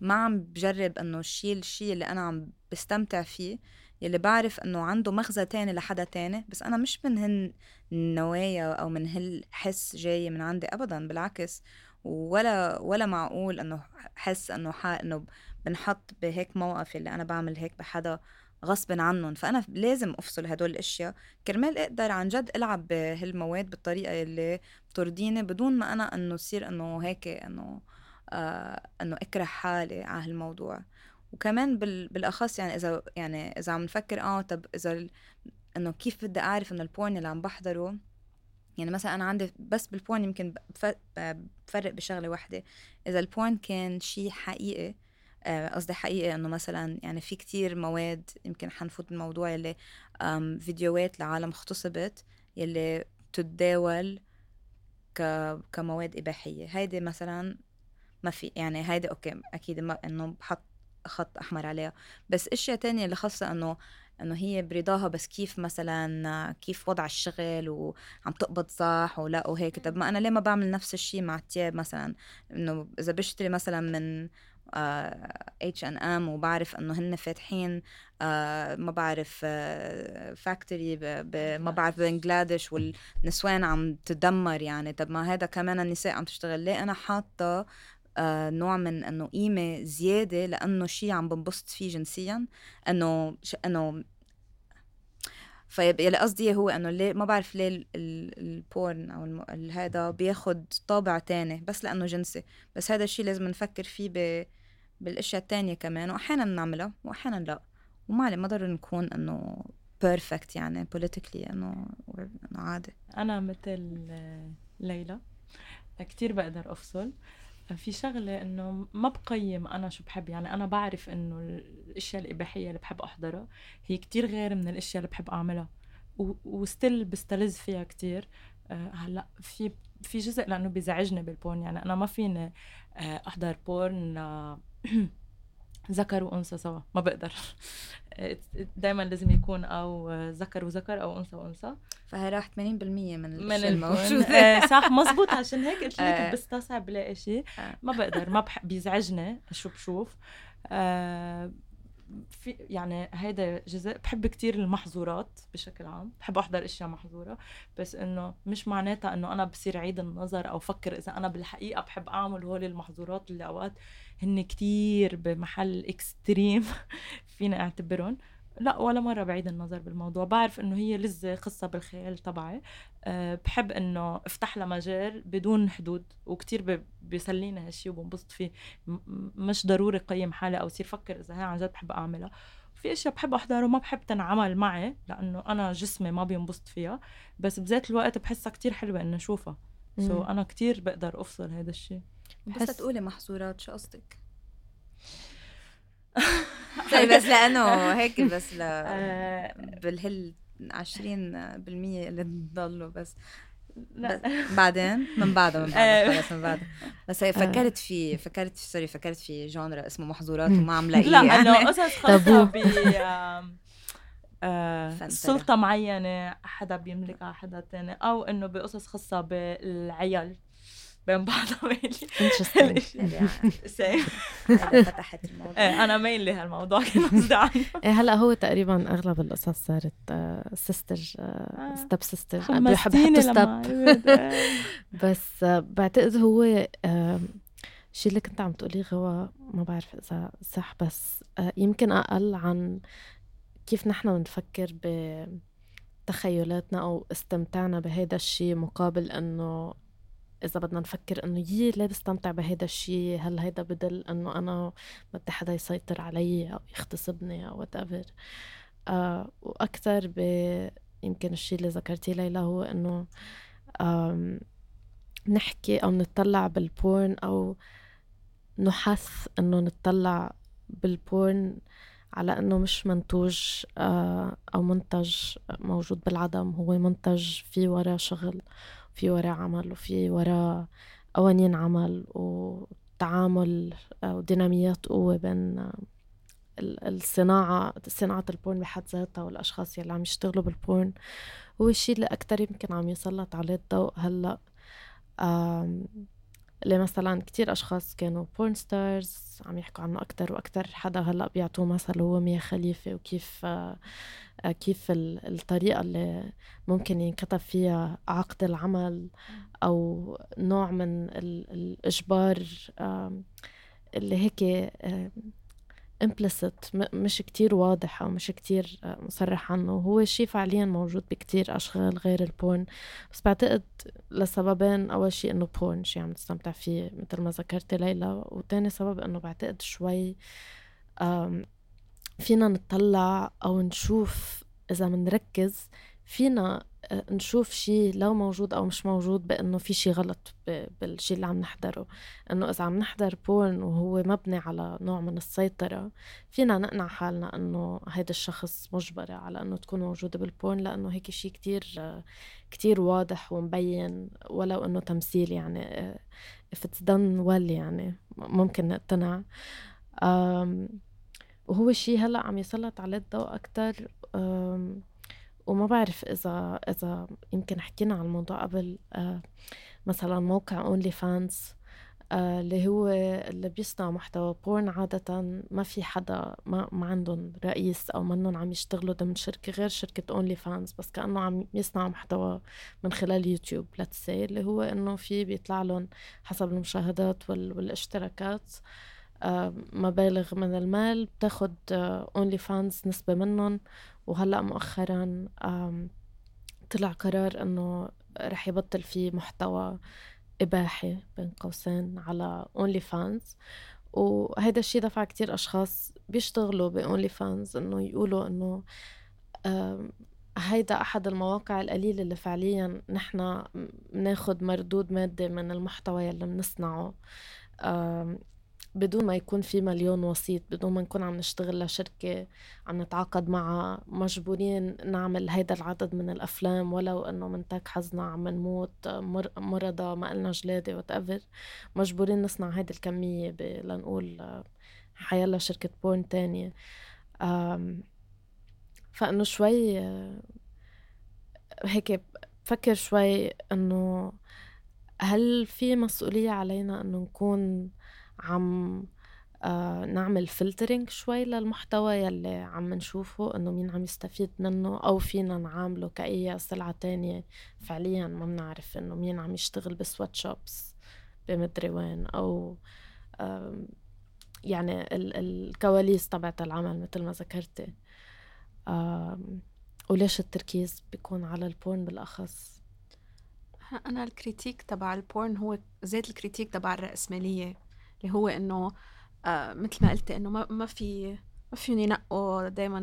C: ما عم بجرب إنه الشيء الشيء اللي أنا عم بستمتع فيه يلي بعرف إنه عنده مغزى تاني لحدا تاني بس أنا مش من هن النوايا أو من هالحس جاي من عندي ابدا بالعكس ولا ولا معقول إنه حس إنه. إنه بنحط بهيك موقف اللي أنا بعمل هيك بحدا غصب عنهم فأنا لازم أفصل هدول الأشياء كرمال أقدر عن جد ألعب بهالمواد بالطريقة اللي بترضيني بدون ما أنا إنه يصير إنه هيك إنه آه إنه أكره حالي على هالموضوع وكمان بال... بالأخص يعني إذا يعني إذا عم نفكر آه طب إذا. إنه كيف بدي أعرف إنه ال porn اللي عم بحضره يعني مثلا أنا عندي بس بال porn يمكن بف- بفرق بشغلة واحدة إذا ال porn كان شيء حقيقي آه، قصدي حقيقي إنه مثلا يعني في كتير مواد يمكن حنفوت بالموضوع آم، فيديوهات لعالم اغتصبت يلي تتداول كمواد إباحية هيدي مثلا ما في يعني هيدي okay أكيد ما إنه بحط خط أحمر عليها. بس إشياء تانية اللي خاصة إنه إنه هي برضاها بس كيف مثلا كيف وضع الشغل وعم تقبض صح ولا وهيك. طب ما أنا ليه ما بعمل نفس الشيء مع التياب مثلا؟ إنه إذا بشتري مثلا من اتش ان ام وبعرف إنه هن فاتحين آه ما بعرف factory ما بعرف بنجلاديش والنسوان عم تدمر يعني. طب ما هذا كمان النساء عم تشتغل. ليه أنا حاطة آه نوع من إنه قيمة زيادة لأنه شيء عم بنبسط فيه جنسيا إنه. إنه فيلي قصدي هو إنه ليه ما بعرف ليه ال- ال- ال porn أو هذا بياخد طابع تاني بس لأنه جنسي بس هذا الشيء لازم نفكر فيه ب... بالأشياء التانية كمان واحيانا بنعملها واحيانا لا وما ما ضروري نكون إنه perfect يعني إنه إنه عادي
D: أنا مثل آه، ليلى كتير بقدر أفصل في شغلة إنه ما بقيم أنا شو بحب يعني أنا بعرف إنه الأشياء الإباحية اللي بحب أحضرها هي كتير غير من الأشياء اللي بحب أعملها و- و still بستلذ فيها كتير. آه، هلأ في في جزء لأنه بيزعجني بال porn يعني أنا ما فيني آه، أحضر porn آه، ذكر وأنثى سوا ما بقدر. دائما لازم يكون أو ذكر وذكر أو أنثى وأنثى.
C: فهي راح 80% من
D: من
C: الموجودة.
D: آه صح مزبوط. عشان هيك قلت
C: آه.
D: لك بستصعب لاقي شيء
C: آه.
D: ما بقدر ما بح... بيزعجني. شو بشوف آه في يعني هيدا جزء بحب كتير المحظورات بشكل عام. بحب أحضر أشياء محظورة. بس إنه مش معناتها إنه أنا بصير عيد النظر أو فكر إذا أنا بالحقيقة بحب أعمل هول المحظورات اللي أوقات هن كتير بمحل اكستريم فينا أعتبرهم. لا ولا مرة بعيد النظر بالموضوع. بعرف إنه هي لزة قصة بالخيال تبعي. أه بحب إنه أفتح لها مجال بدون حدود وكتير بيسليني هالشي وبنبسط فيه. مش ضروري قيم حالي أو صير فكر إذا هي عن جد بحب أعملها. في أشياء بحب احضر وما بحب تنعمل معي لأنه أنا جسمي ما بينبسط فيها. بس بذات الوقت بحسها كتير حلوة انه أشوفها. so
A: مم.
D: أنا كتير بقدر أفصل هذا الشيء
C: بس تقولي محظورات شو قصدك؟ طيب بس لأنه هيك بس ل
D: آه،
C: بالهل 20% اللي ضلوا بس
D: لا
C: بعدين من بعدها من
D: آه.
C: بعدها خلص من بعدها بس هي فكرت في فكرت في sorry فكرت في genre اسمه محظورات وما عم لاقيه
D: لا
C: يعني.
D: إنه قصص
A: خاصة.
D: ب آه،. سلطة معينة حدا بيملكها حدا تاني أو إنه بقصص خاصة بالعيال بين بعضها ميلي سيم
C: فتحت الموضوع.
D: إيه أنا مين لهالموضوع كان قصدي عنه.
A: إيه هلأ هو تقريبا أغلب القصص صارت سيستر ستيب سيستر بحب
D: عرفت. إيه.
A: بس آه، بعتقد هو الشيء اللي كنت عم تقوليه غوا ما بعرف إذا صح بس آه، يمكن أقل عن كيف نحن بنفكر بتخيلاتنا أو استمتاعنا بهيدا الشيء مقابل إنه إذا بدنا نفكر إنه يي ليه بستمتع بهيدا الشيء هل هيدا بدل إنه أنا بدي حدا يسيطر علي أو يغتصبني أو whatever آه وأكثر ب يمكن الشيء اللي ذكرتيه ليلى هو إنه نحكي أو نطلع بال porn أو نحث إنه نطلع بال porn على إنه مش منتوج آه، أو منتج موجود بالعدم هو منتج في وراه شغل. في وراه عمل وفي وراه قوانين عمل وتعامل وديناميات قوة بين ال- الصناعة صناعة ال porn بحد ذاتها والأشخاص يلي عم يشتغلوا بال porn. هو الشيء اللي أكتر يمكن عم يسلط عليه الضوء هلأ اللي مثلا كتير أشخاص كانوا porn stars عم يحكوا عنه أكتر وأكتر. حدا هلأ بيعطوه مثل هو ميا خليفة وكيف آه، كيف ال- الطريقة اللي ممكن ينكتب فيها عقد العمل أو نوع من ال- الإجبار اللي هيك implicit مش كتير واضح أو مش كتير آه، مصرح عنه. هو شيء فعليا موجود بكتير أشغال غير ال porn بس بعتقد لسببين. أول شيء إنه porn شيء عم تستمتع فيه مثل ما ذكرت ليلى. وتاني سبب إنه بعتقد شوي فينا نطلع أو نشوف إذا منركز فينا نشوف شيء لو موجود أو مش موجود بأنه في شيء غلط بالشيء اللي عم نحضره. إنه إذا عم نحضر porn وهو مبني على نوع من السيطرة فينا نقنع حالنا إنه هيدا الشخص مجبرة على إنه تكون موجودة بال porn لأنه هيك شيء كتير كتير واضح ومبين ولو إنه تمثيل يعني if it's done well يعني ممكن نقتنع. وهو شيء هلأ عم يسلط عليه الضوء أم، وما بعرف إذا إذا يمكن حكينا عن الموضوع قبل آه، مثلا موقع OnlyFans اللي هو اللي بيصنع محتوى porn عادة ما في حدا ما, ما عندهم رئيس أو منهم عم يشتغلوا ضمن شركة غير شركة OnlyFans بس كأنه عم يصنعوا محتوى من خلال يوتيوب say اللي هو إنه في بيطلع لهم حسب المشاهدات وال, والاشتراكات آه، مبالغ من المال بتاخد OnlyFans نسبة منهم وهلأ مؤخرا طلع قرار إنه رح يبطل في محتوى إباحي بين قوسين على OnlyFans وهيدا الشيء دفع كتير أشخاص بيشتغلوا ب OnlyFans إنه يقولوا إنه هيدا أحد المواقع القليلة اللي فعليا نحن بناخد مردود مادي من المحتوى يلي بنصنعه. بدون ما يكون في مليون وسيط بدون ما نكون عم نشتغل لشركة عم نتعاقد معها مجبورين نعمل هيدا العدد من الأفلام ولو إنه منتك حزنا عم نموت مر مرضى ما إلنا جلادة وات مجبورين نصنع هيدي الكمية لنقول حيلا شركة بورن تانية. فإنه شوي هيك بفكر شوي إنه هل في مسؤولية علينا إنه نكون عم آه نعمل filtering شوي للمحتوى يلي عم نشوفه إنه مين عم يستفيد منه أو فينا نعامله كأي سلعة تانية. فعليا ما بنعرف إنه مين عم يشتغل ب sweatshops بمدري وين أو يعني ال- الكواليس تبعت العمل مثل ما ذكرتي. وليش التركيز بيكون على ال porn
B: بالأخص؟ أنا ال critique تبع ال porn هو زيت ال critique تبع الرأسمالية. اللي هو إنه آه مثل ما قلت إنه ما ما في ما فيهم ينقوا دائما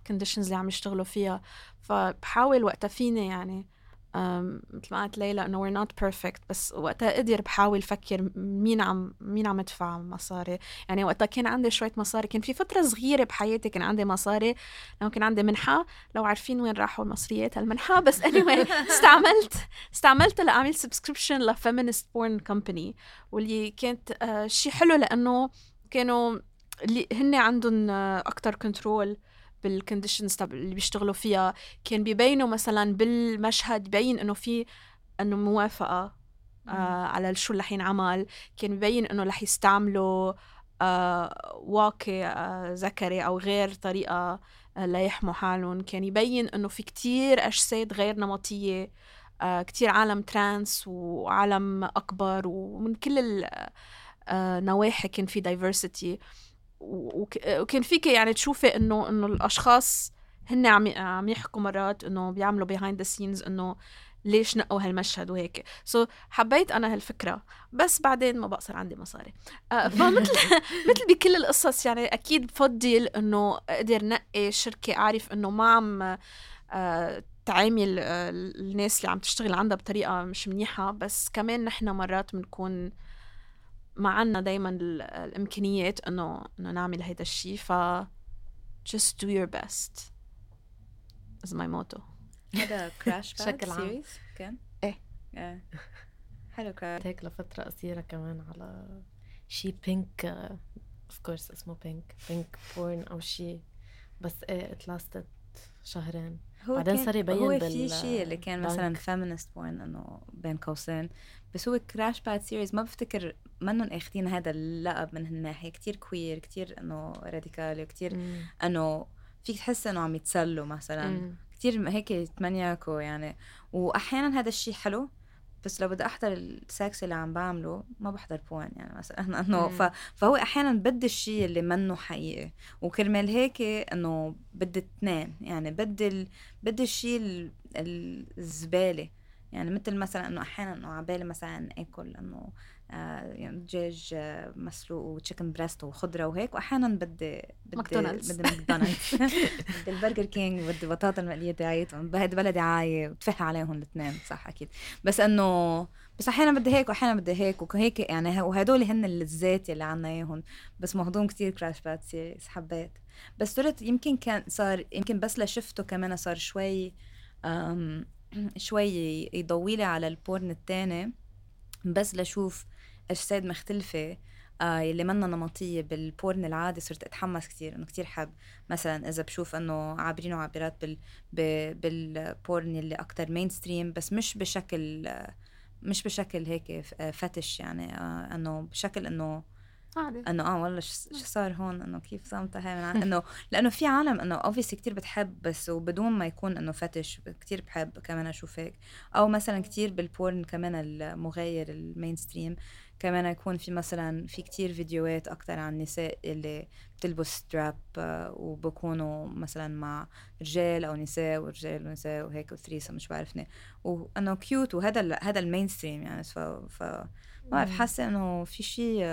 B: ال conditions اللي عم يشتغلوا فيها. فبحاول وقتها فيني يعني مثل ما قالت ليلى إنه we're not perfect بس وقتها قدر بحاول فكر مين عم مين عم يدفع مصاري. يعني وقتها كان عندي شوية مصاري كان في فترة صغيرة بحياتي كان عندي مصاري. لما كان عندي منحة لو عارفين وين راحوا المصريات المنحة بس anyway استعملت استعملت لأعمل subscription ل feminist porn company واللي كانت آه شيء حلو لأنه كانوا اللي هن عندهم آه أكتر control بال conditions تبع اللي بيشتغلوا فيها. كان بيبينوا مثلا بالمشهد بيبين إنه في إنه موافقة آه على شو اللي حينعمل كان يبين إنه رح يستعملوا آه واقي آه ذكري أو غير طريقة آه ليحموا حالهم. كان يبين إنه في كتير أجساد غير نمطية آه كتير عالم trans وعالم أكبر ومن كل النواحي كان في diversity وكان فيك يعني تشوفي انه إنه الأشخاص هن عم عم يحكوا مرات إنه بيعملوا behind the scenes إنه ليش نقوا هالمشهد وهيك. سو so, حبيت أنا هالفكرة بس بعدين ما بقى صار عندي مصاري. آه فمثل مثل بكل القصص يعني أكيد بفضل إنه أقدر نقي شركة أعرف إنه ما عم آه تعامل آه الناس اللي عم تشتغل عندها بطريقة مش منيحة بس كمان نحن مرات بنكون ما عنا دايما الإمكانيات إنه إنه نعمل هيدا الشيء ف just do your best is my motto
C: هذا Crash Pad
A: بشكل عام.
C: Series كان؟
B: إيه.
C: إيه حلو Crash
A: هيك لفترة قصيرة كمان على شي pink of course اسمه pink pink porn أو شي بس إيه it lasted شهرين
C: هو
A: بعدين صار يبين
C: هو في
A: بال-
C: شيء اللي كان مثلا. feminist porn إنه بين قوسين بس هو Crash Pad Series ما بفتكر منهم آخذين هذا اللقب من هالناحيه كتير queer كتير إنه راديكالي وكتير
A: مم.
C: إنه فيك تحس إنه عم يتسلوا مثلا
A: مم.
C: كتير هيك يتمنيكوا يعني واحيانا هذا الشيء حلو بس لو بدي أحضر السكس اللي عم بعمله ما بحضر porn يعني مثلا
A: إنه.
C: ف... فهو أحيانا بدي الشيء اللي منه حقيقي وكرمال هيك إنه بدي اثنين يعني بدي ال... بدي الشيء ال... الزبالة يعني مثل مثلا إنه أحيانا إنه عبالي مثلا آكل إنه آه يعني دجاج آه، مسلوق و chicken breast وخضرة وهيك واحيانا بدي بدي
B: ماكدونالدز.
C: بدي ماكدونالدز. بدي البرجر كينج بدي بطاطا المقلية تاعيتهم بهيدي بلا دعايه وتفح عليهم الاثنين صح أكيد. بس إنه بس أحيانا بدي هيك واحيانا بدي هيك وهيك يعني وهدول هن اللذات يلي عنا إياهم بس مهضوم كتير Crash Pad Series حبيت. بس صرت يمكن كان صار يمكن بس لشفته كمان صار شوي شوي يضوي لي على ال porn التاني بس لشوف أجساد مختلفة آه اللي منا نمطية بال porn العادي صرت أتحمس كتير إنه كتير حب. مثلا إذا بشوف إنه عابرين وعابرات بال بال porn اللي أكتر mainstream بس مش بشكل آه، مش بشكل هيك ف- آه، fetish يعني إنه بشكل إنه
B: عادي.
C: إنه آه والله شو شو صار هون؟ إنه كيف صامته هاي من إنه لأنه في عالم إنه obviously كتير بتحب بس وبدون ما يكون إنه fetish كتير بحب كمان أشوف هيك. أو مثلا كتير بال porn كمان المغاير ال mainstream كمان يكون في مثلا في كتير فيديوهات أكتر عن النساء اللي بتلبس strap وبكونوا مثلا مع رجال أو نساء ورجال ونساء وهيك و threesome مش بعرفني وانه cute وهذا هذا ال mainstream يعني. ف, ف ما بعرف حاسة إنه في شيء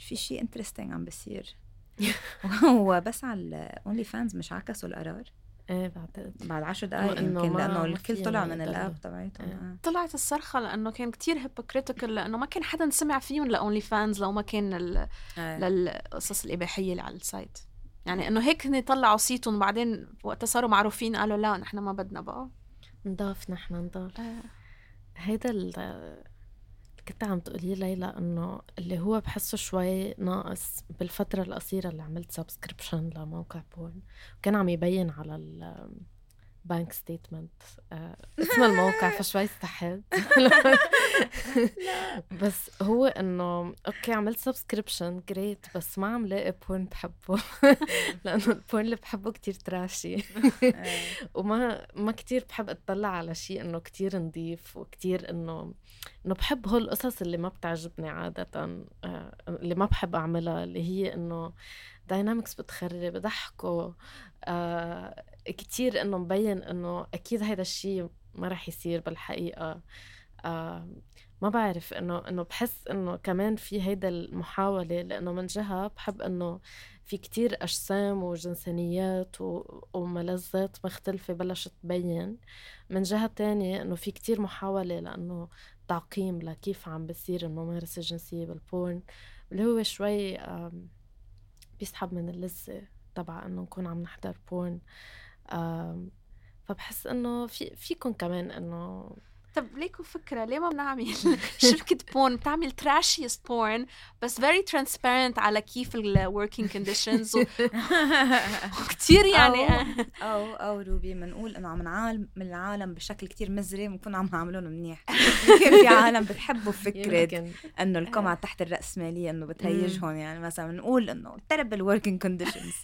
C: في شيء interesting عم بصير هو بس على ال OnlyFans مش عكسوا القرار
A: إيه بعتقد
C: بعد عشر دقائق
A: إنه
C: يمكن
A: لأنه
C: الكل طلع من
A: يقدروا.
C: ال app تبعتهم
A: إيه.
C: آه.
B: طلعت الصرخة لأنه كان كتير hypocritical لأنه ما كان حدا سمع فيهم ل OnlyFans لو ما كان ال-
C: آه.
B: للقصص الإباحية اللي على ال site يعني إنه هيك هن طلعوا صيتهم بعدين وقت صاروا معروفين قالوا لا نحن ما بدنا بقى
A: نضاف نحن نضاف هيدا ال- اللي كنت عم تقولي ليلى إنه اللي هو بحسه شوي ناقص بالفترة القصيرة اللي عملت subscription لموقع porn كان عم يبين على ال bank statement اسم الموقع فشوي استحيت. بس هو إنه okay عملت subscription جربت بس ما عم لاقي porn بحبه. لأنه ال porn اللي بحبه كتير trashy
C: آه.
A: وما ما كتير بحب أطلع على شيء إنه كتير نضيف وكتير إنه إنه بحب هول القصص اللي ما بتعجبني عادة آه، اللي ما بحب أعملها اللي هي إنه dynamics بتخرب بضحكوا آه كتير إنه مبين إنه أكيد هيدا الشيء ما رح يصير بالحقيقة. آه ما بعرف إنه إنه بحس إنه كمان في هيدا المحاولة لأنه من جهة بحب إنه في كتير أجسام وجنسانيات و- وملذات مختلفة بلشت تبين. من جهة تانية إنه في كتير محاولة لأنه تعقيم لكيف عم بصير الممارسة الجنسية بال porn. اللي هو شوي بيسحب من اللذة تبع إنه نكون عم نحضر porn. فبحس إنه في فيكم كمان إنه
B: طب ليكوا فكرة ليه ما بنعمل شركة porn بتعمل trashiest porn بس very transparent على كيف ال working conditions و- وكتير يعني.
C: أو- أو أو روبي بنقول إنه عم نعامل من العالم بشكل كتير مزري بنكون عم نعملهم منيح. في عالم بتحبوا فكرة
A: يمكن.
C: إنه القمع تحت الرأسمالية إنه بتهيجهم يعني. مثلا بنقول إنه terrible working conditions.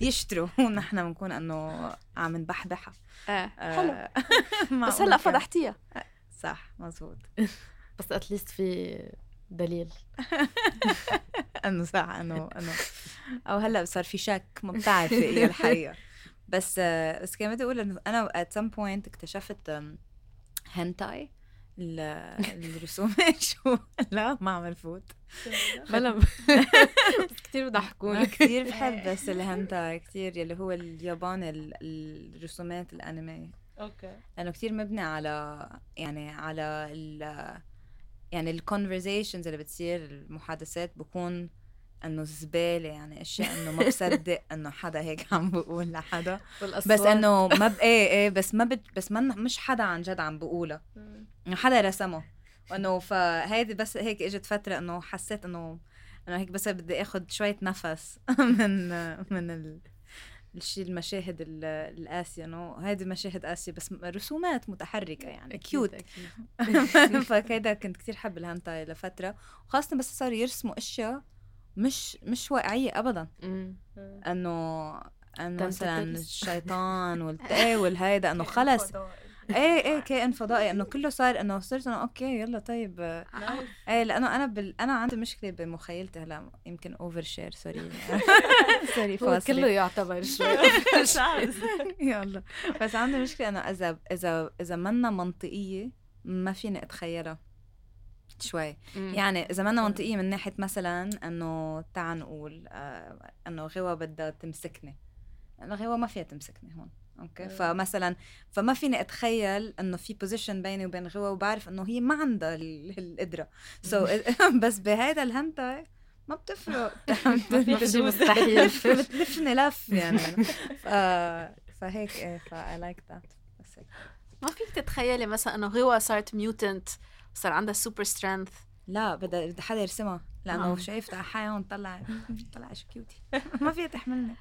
C: يشتروا. ونحن بنكون إنه عم نبحبحها
B: آه،
C: آه،
B: حلو. بس هلا
C: كان.
B: فضحتيها.
C: صح مزبوط
A: بس اتليست في دليل.
C: إنه صح إنه إنه. أو هلا صار في شك ما بتعرفي إيه الحقيقة. بس آه، بس كمان بدي أقول إنه أنا at some point اكتشفت هنتاي الرسومات شو؟ لا ما عم الفوت
A: بلا. كثير بضحكوني
C: كثير بحب بس الهنتاي كثير يلي هو الياباني ال- الرسومات الأنمي.
D: okay.
C: لأنه كثير مبني على يعني على ال يعني ال conversations اللي بتصير المحادثات بكون إنه زبالة يعني أشياء إنه ما بصدق إنه حدا هيك عم بقول لحدا. بس إنه ما ب... إيه إيه بس ما بت... بس ما مش حدا عن جد عم بقولها. انه حدا رسمه. وانه فهيدي بس هيك إجت فترة إنه حسيت إنه إنه هيك بس بدي اخذ شوية نفس من من ال... الشيء المشاهد ال- القاسية إنه هيدي مشاهد قاسية بس رسومات متحركة يعني cute فكذا كنت كتير حب الهانتاي لفترة. وخاصة بس صاروا يرسموا أشياء مش مش واقعية ابدا. إنه
A: إنه.
C: مثلا الشيطان والت... إيه والهيدا إنه خلص إيه إيه كائن فضائي. إنه كله صار إنه صرت انه okay يلا طيب. إيه لأنه أنا بال... أنا عندي مشكلة بمخيلتي هلأ يمكن overshare sorry sorry
A: هو
C: فاصلة
A: كله يعتبر شوي
C: يلا. بس عندي مشكلة إنه إذا إذا إذا منا منطقية ما فيني أتخيلها شوي. يعني إذا منا منطقية من ناحية مثلا إنه تعال نقول آه إنه غوا بدها تمسكني. إنه غوا ما فيها تمسكني هون. okay. فمثلا فما فيني أتخيل إنه في position بيني وبين غوا وبعرف إنه هي ما عندها ال- القدرة. so بس بهذا الهنتاي ما بتفرق.
A: في شيء مستحيل.
C: بتلفني لف يعني. ف... فهيك إيه ف I like that. بس هيك.
B: ما فيك تتخيلي مثلا إنه غوا صارت mutant صار عندها super strength
C: لا بدها بدها حدا يرسمها. لأنه
B: آه.
C: شايف حيوان طلع طلع شو cutie ما فيها تحملني.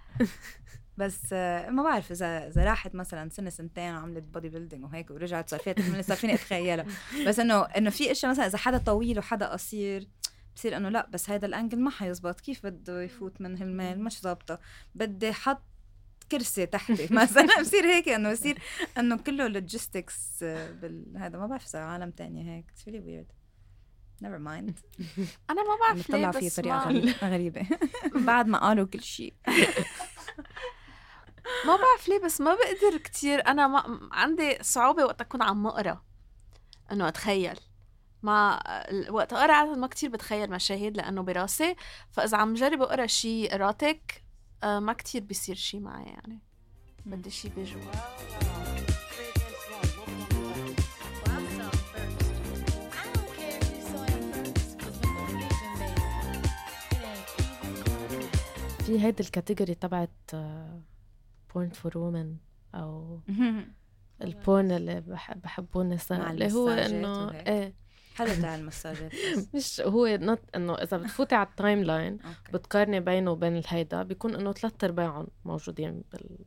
C: بس ما بعرف اذا إذا راحت مثلا سنة سنتين وعملت body building وهيك ورجعت صار فيها صار فيني أتخيلها؟ بس انه إنه في إشياء مثلا إذا حدا طويل وحدا قصير بصير إنه لا بس هذا ال angle ما حيزبط. كيف بده يفوت من هالميل؟ مش ظابطة. بدي حط كرسي تحتي مثلا. بصير هيك إنه بصير إنه كله logistics بالهذا ما بعرف إذا عالم تانية هيك. it's really weird never mind
B: أنا ما بعرف ليه بس
C: طريقة
B: ما,
C: غريبة. غريبه بعد ما قالوا كل شيء.
B: ما بعرف ليه بس ما بقدر كتير. أنا ما عندي صعوبة وقت أكون عم أقرأ. إنه أتخيل. ما وقت أقرأ عادة ما كتير بتخيل مشاهد لأنه براسي. فإذا عم جرب أقرأ شيء erotic آه، ما كتير بيصير شيء معي يعني. بدي شيء بجوا
A: في هيدي ال category تبعت porn for women أو ال porn اللي بح- بحبوه النساء اللي هو
C: إنه.
A: إيه
C: حلو تاع المساجات.
A: مش هو not إنه إذا بتفوتي على ال
C: timeline
A: بتقارني بينه وبين الهيدا بيكون إنه ثلاث أرباعهم موجودين بال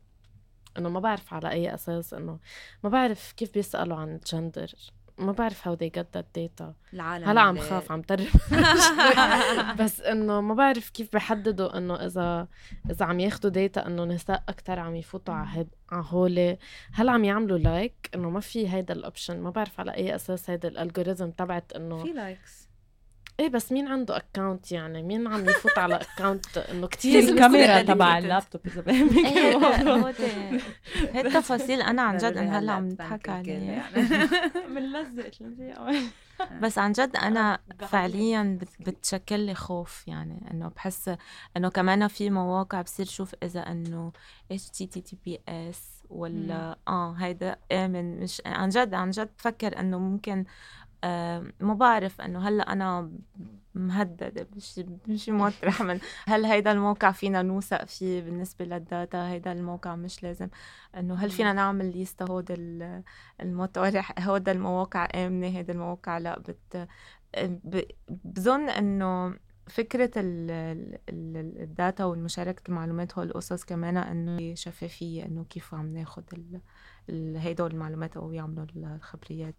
A: إنه ما بعرف على أي أساس إنه ما بعرف كيف بيسألوا عن الجندر ما بعرف how they get that data.
C: العالم
A: هلا عم خاف عم ترب. بس إنه ما بعرف كيف بيحددوا إنه اذا إذا عم ياخدوا data إنه نساء أكثر عم يفوتوا على هيد على هول. هل عم يعملوا like إنه ما في هيدا ال option ما بعرف على أي أساس هيدا ال algorithm تبعت إنه
C: في likes
A: إيه بس مين عنده account يعني؟ مين عم يفوت على account إنه كتير؟
D: في الكاميرا تبع اللابتوب إذا بهمك إيه.
E: هو هي التفاصيل. أنا عن جد
C: ضروري
E: هلأ عم نضحك
C: الكل
E: عليه.
C: يعني.
D: بنلزق شو
E: بس عن جد
D: أنا.
E: فعليا بت- بتشكل لي خوف يعني إنه بحس إنه كمان في مواقع بصير شوف إذا إنه HTTPS ولا آه هيدا آمن. مش عن جد عن جد بفكر إنه ممكن ما بعرف إنه هلأ أنا مهددة بشي بشي مطرح من هل هيدا الموقع فينا نوثق فيه بالنسبة لل data؟ هيدا الموقع مش لازم. إنه هل فينا نعمل ليستا هود ال- المطارح هودا المواقع آمنة هيدا المواقع لأ بت بظن إنه فكرة ال- ال- ال- ال data والمشاركة المعلومات هول القصص كمان إنه شفافية إنه كيف عم ناخد هيدا المعلومات أو يعملوا الخبريات.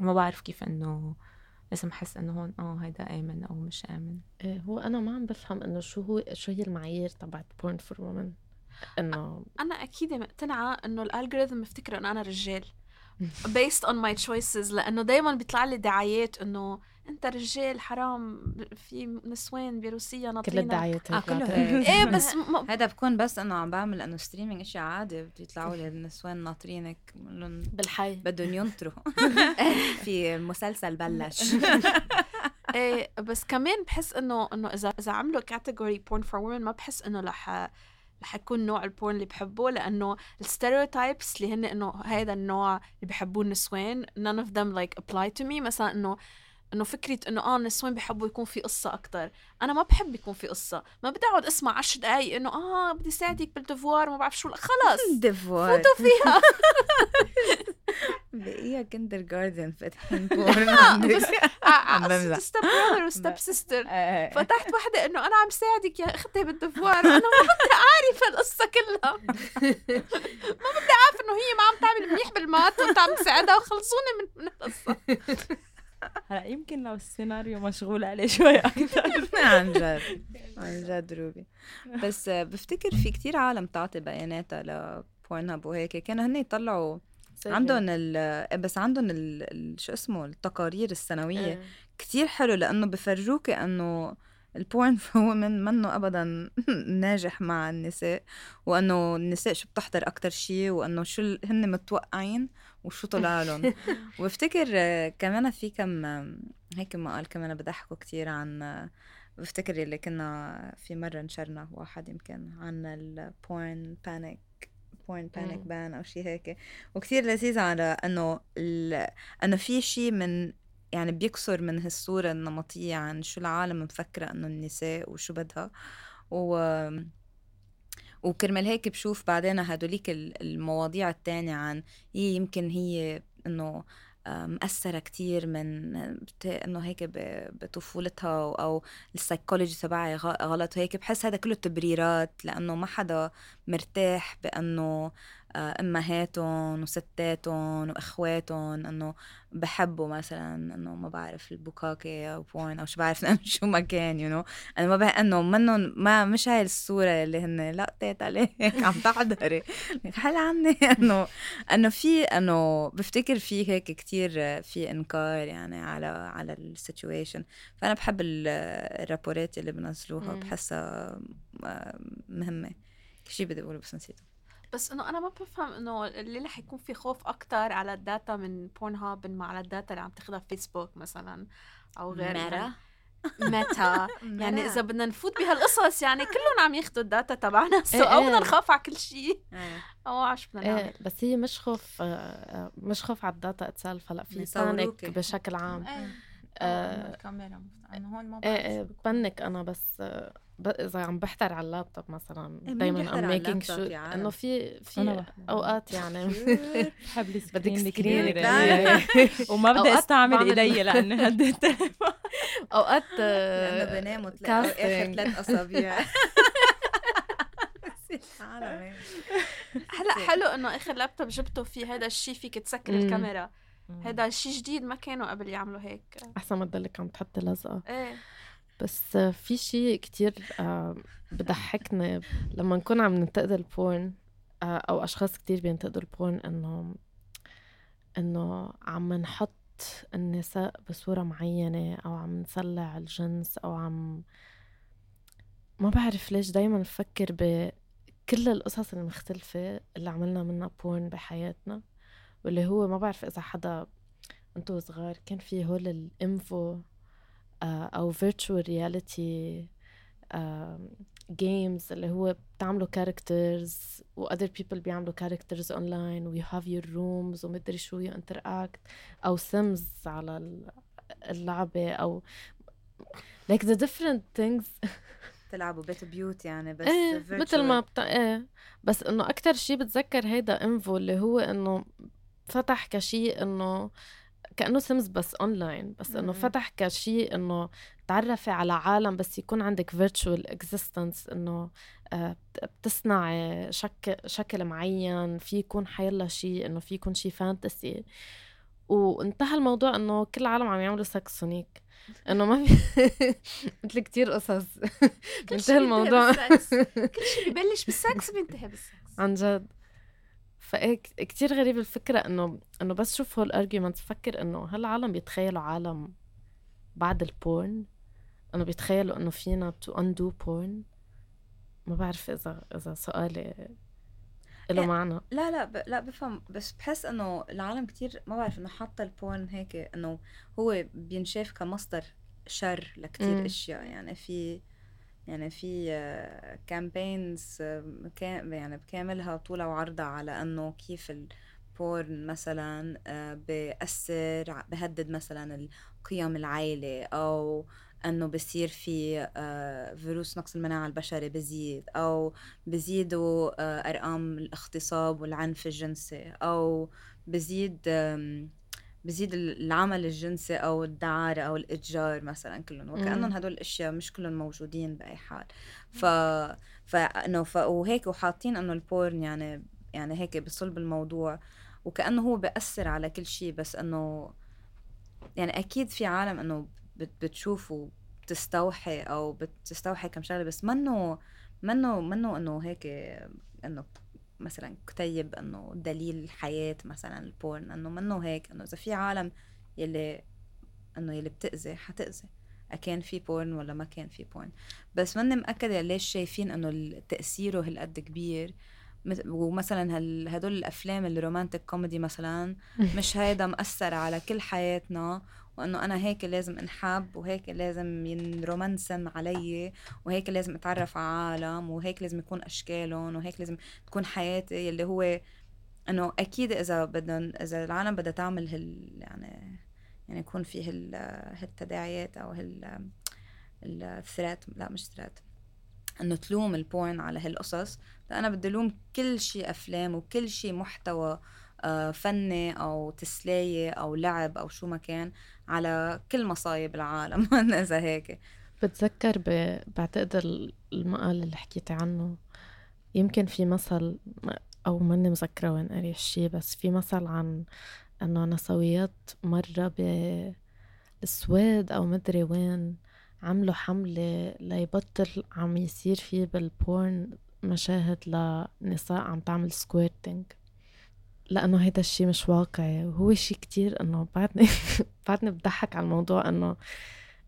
E: ما بعرف كيف إنه لازم احس إنه هون آه هيدا امن أو مش آمن.
A: إيه هو أنا ما عم بفهم إنه شو هو شو هي المعايير تبعت porn for women إنه
B: أنا أكيد مقتنعة إنه ال algorithm مفتكره إنه أنا رجال. Based on my choices لأنه دائما بيطلع لي دعايات إنه أنت رجال حرام في نسوان بروسيا
A: كل
B: ناطرين
A: الدعايات
C: آه
A: هيك.
C: كله
B: إيه بس م-
C: هذا بكون بس إنه عم بعمل انه streaming إشي عادي بيطلعوا لي النسوان ناطرينك. بقول لهم
A: بالحي.
C: بدهم ينطروا. في المسلسل بلش.
B: إيه بس كمان بحس إنه إنه إذا إذا عملوا category porn for women ما بحس إنه رح رح يكون نوع ال porn اللي بحبه لأنه ال stereotypes اللي هن إنه هذا النوع اللي بحبوه النسوان none of them like apply to me. مثلا إنه إنه فكرة إنه آه النسوان بيحبوا يكون في قصة أكتر. أنا ما بحب يكون في قصة. ما بدي اقعد أسمع عشر دقايق إنه آه بدي ساعدك بال devoir ما بعرف شو. خلص.
C: devoir.
B: فوتوا فيها.
C: بقية kindergarten فاتحين porn عندك. بمزح.
B: step brother و step
C: sister.
B: فتحت وحدة إنه أنا عم ساعدك يا أختي بال devoir أنا ما بدي أعرف القصة كلها. ما بدي أعرف إنه هي ما عم تعمل منيح بال math وأنت عم تساعدها وخلصوني من من القصة.
D: هلا يمكن لو السيناريو مشغول عليه شوي أكثر.
C: عن جد. عن جد روبي. بس بفتكر في كتير عالم تعطي بياناتها ل Pornhub وهيك. كانوا هن يطلعوا عندهم ال بس عندهم ال ال- شو اسمه التقارير السنوية.
A: إيه.
C: كتير حلو لأنه بفرجوك إنه ال porn هو من منه أبدا ناجح مع النساء وإنه النساء شو بتحضر أكتر شيء وإنه شو هن متوقعين. وشو طلع لهم وبفتكر آه، كمان في كم هيك مقال كمان بضحكوا كتير عن بفتكر اللي كنا في مرة نشرنا واحد يمكن عن ال porn panic porn
A: panic.
C: ban أو شيء هيك. وكتير لذيذ على إنه ال... إنه في شيء من يعني بيكسر من هالصورة النمطية عن شو العالم مفكرة إنه النساء وشو بدها. و وكرمال هيك بشوف بعدين هدوليك ال- المواضيع التانية عن هي يمكن هي إنه آه، مأثرة كتير من إنه هيك بطفولتها او- السايكولوجي تبعها غلط وهيك. بحس هذا كله تبريرات لأنه ما حدا مرتاح بأنه أمهاتهم وستاتهم وأخواتهم إنه بحبوا مثلا إنه ما بعرف ال bukkake أو porn أو شو بعرف شو ما كان you know أنا ما بح إنه منهم ما مش هاي الصورة اللي هن لا تيتا ليك عم تحضري حل عني. إنه إنه في إنه بفتكر في هيك كتير في إنكار يعني على على السيتويشن. فأنا بحب ال- الرابورات اللي بنزلوها. بحسها مهمة. شي بدي أقوله بس نسيته.
B: بس إنه أنا ما بفهم إنه اللي رح يكون في خوف أكتر على الداتا من بورن هاب من على الداتا اللي عم تاخذها فيسبوك مثلا أو غير ميتا يعني. إذا بدنا نفوت بهالقصص يعني كلهم عم ياخذوا ال data تبعنا. so
A: إيه
B: أو
A: إيه.
B: بدنا نخاف على كل شيء.
C: إيه.
B: أو شو بدنا نعمل.
A: إيه بس هي مش خوف آه، مش خوف على ال data itself هلأ
C: في.
A: panic بشكل عام.
E: إيه.
A: آه،
E: الكاميرا هون ما.
A: panic أنا بس آه، إذا عم بحضر على اللابتوب مثلا دائما I'm
C: making sure؟
A: إنه في في. أوقات يعني
D: بحب
A: بدك
D: screen
C: كبيرة.
D: وما بدي
A: أستعمل
D: إيدي لأني هديت
C: أوقات
A: لأنه
C: بناموا تلاقوا
A: آخر.
C: ثلاث اسابيع.
B: هلأ حلو إنه آخر لابتوب جبته فيه هذا الشيء فيك تسكر. الكاميرا هذا شيء جديد ما كانوا قبل يعملوا هيك
A: أحسن ما تضلك عم تحطي لزقة
B: إيه
A: بس في شيء كتير آه، بضحكني لما نكون عم ننتقد ال porn آه، أو أشخاص كتير بينتقدوا ال porn إنه إنه عم نحط النساء بصورة معينة أو عم نسلع الجنس أو عم ما بعرف ليش دايما بفكر بكل القصص المختلفة اللي عملنا منها porn بحياتنا واللي هو ما بعرف إذا حدا أنتو صغار كان في هول ال IMVU أو virtual reality games اللي هو بتعملوا characters و other people بيعملوا characters online و you have your rooms ومدري شو you interact أو Sims على ال- اللعبة أو like the different things
C: تلعبوا بيت بيوت يعني بس
A: إيه مثل ما. بتا... إيه بس إنه أكتر شيء بتذكر هيدا IMVU اللي هو إنه فتح كشيء إنه كأنه Sims بس اونلاين بس
C: إنه.
A: فتح كشيء إنه تعرفي على عالم بس يكون عندك virtual existence إنه آه، بت- بتصنعي شكل شكل معين في يكون حيلا شيء إنه في يكون شيء fantasy وانتهى الموضوع إنه كل العالم عم يعملوا سكس هونيك. إنه ما في مثل كتير قصص.
B: كل
A: انتهى
B: شيء
A: الموضوع.
B: كل شيء ببلش بالسكس بينتهي بالسكس
A: عن جد. فإيه كتير غريب الفكرة إنه إنه بس شوف هول ال argument بفكر إنه هل العالم بيتخيلوا عالم بعد ال porn إنه بيتخيلوا إنه فينا to undo porn ما بعرف إذا إذا سؤالي له
C: إيه.
A: معنى
C: لا لا ب... لا بفهم بس بحس إنه العالم كتير ما بعرف إنه حاطة ال porn هيك إنه هو بينشاف كمصدر شر لكتير
A: مم.
C: أشياء يعني في يعني في campaigns يعني بكاملها طولها وعرضها على إنه كيف ال porn مثلا آه، بأثر بهدد مثلا القيم العائلة أو إنه بصير في آه، فيروس نقص المناعة البشري بزيد أو بزيدوا آه، أرقام الاغتصاب والعنف الجنسي أو بزيد بزيد العمل الجنسي أو الدعارة أو الإتجار مثلا كلهم
A: وكأنهم.
C: هدول الأشياء مش كلهم موجودين بأي حال ف فانه ف... وهيك وحاطين إنه البورن يعني يعني هيك بصلب الموضوع وكأنه هو بأثر على كل شيء بس إنه يعني أكيد في عالم إنه بت... بتشوف وبتستوحي أو بتستوحي كم شغلة بس منه منه منه إنه هيك إنه مثلا كتيب إنه دليل الحياة مثلا ال porn إنه منه هيك إنه إذا في عالم يلي إنه يلي بتأذي حتأذي كان في porn ولا ما كان في porn. بس ماني مأكدة ليش شايفين إنه تأثيره هالقد كبير. مث- ومثلا هدول الأفلام ال romantic comedy مثلا مش هيدا مأثر على كل حياتنا وإنه أنا هيك لازم انحب وهيك لازم ينرومانسم علي وهيك لازم أتعرف على عالم وهيك لازم يكون أشكالهم وهيك لازم تكون حياتي اللي هو إنه أكيد إذا بدهم إذا العالم بدها تعمل هال يعني يعني يكون في هال هالتداعيات أو هال الثرات لا مش ثرات إنه تلوم البورن على هالقصص لأ أنا بدي لوم كل شيء أفلام وكل شيء محتوى فني أو تسلية أو لعب أو شو ما كان على كل مصايب العالم. اذا هيك.
A: بتذكر ب... بعتقد ال- المقال اللي حكيتي عنه يمكن في مثل أو ماني مذكرة وين قري الشي بس في مثل عن إنه نسويات مرة بالسويد أو مدري وين عملوا حملة ليبطل عم يصير فيه بال porn مشاهد لنساء عم تعمل squirting لأنه هيدا الشي مش واقعي. وهو شي كتير إنه بعدني بعدني بضحك على الموضوع إنه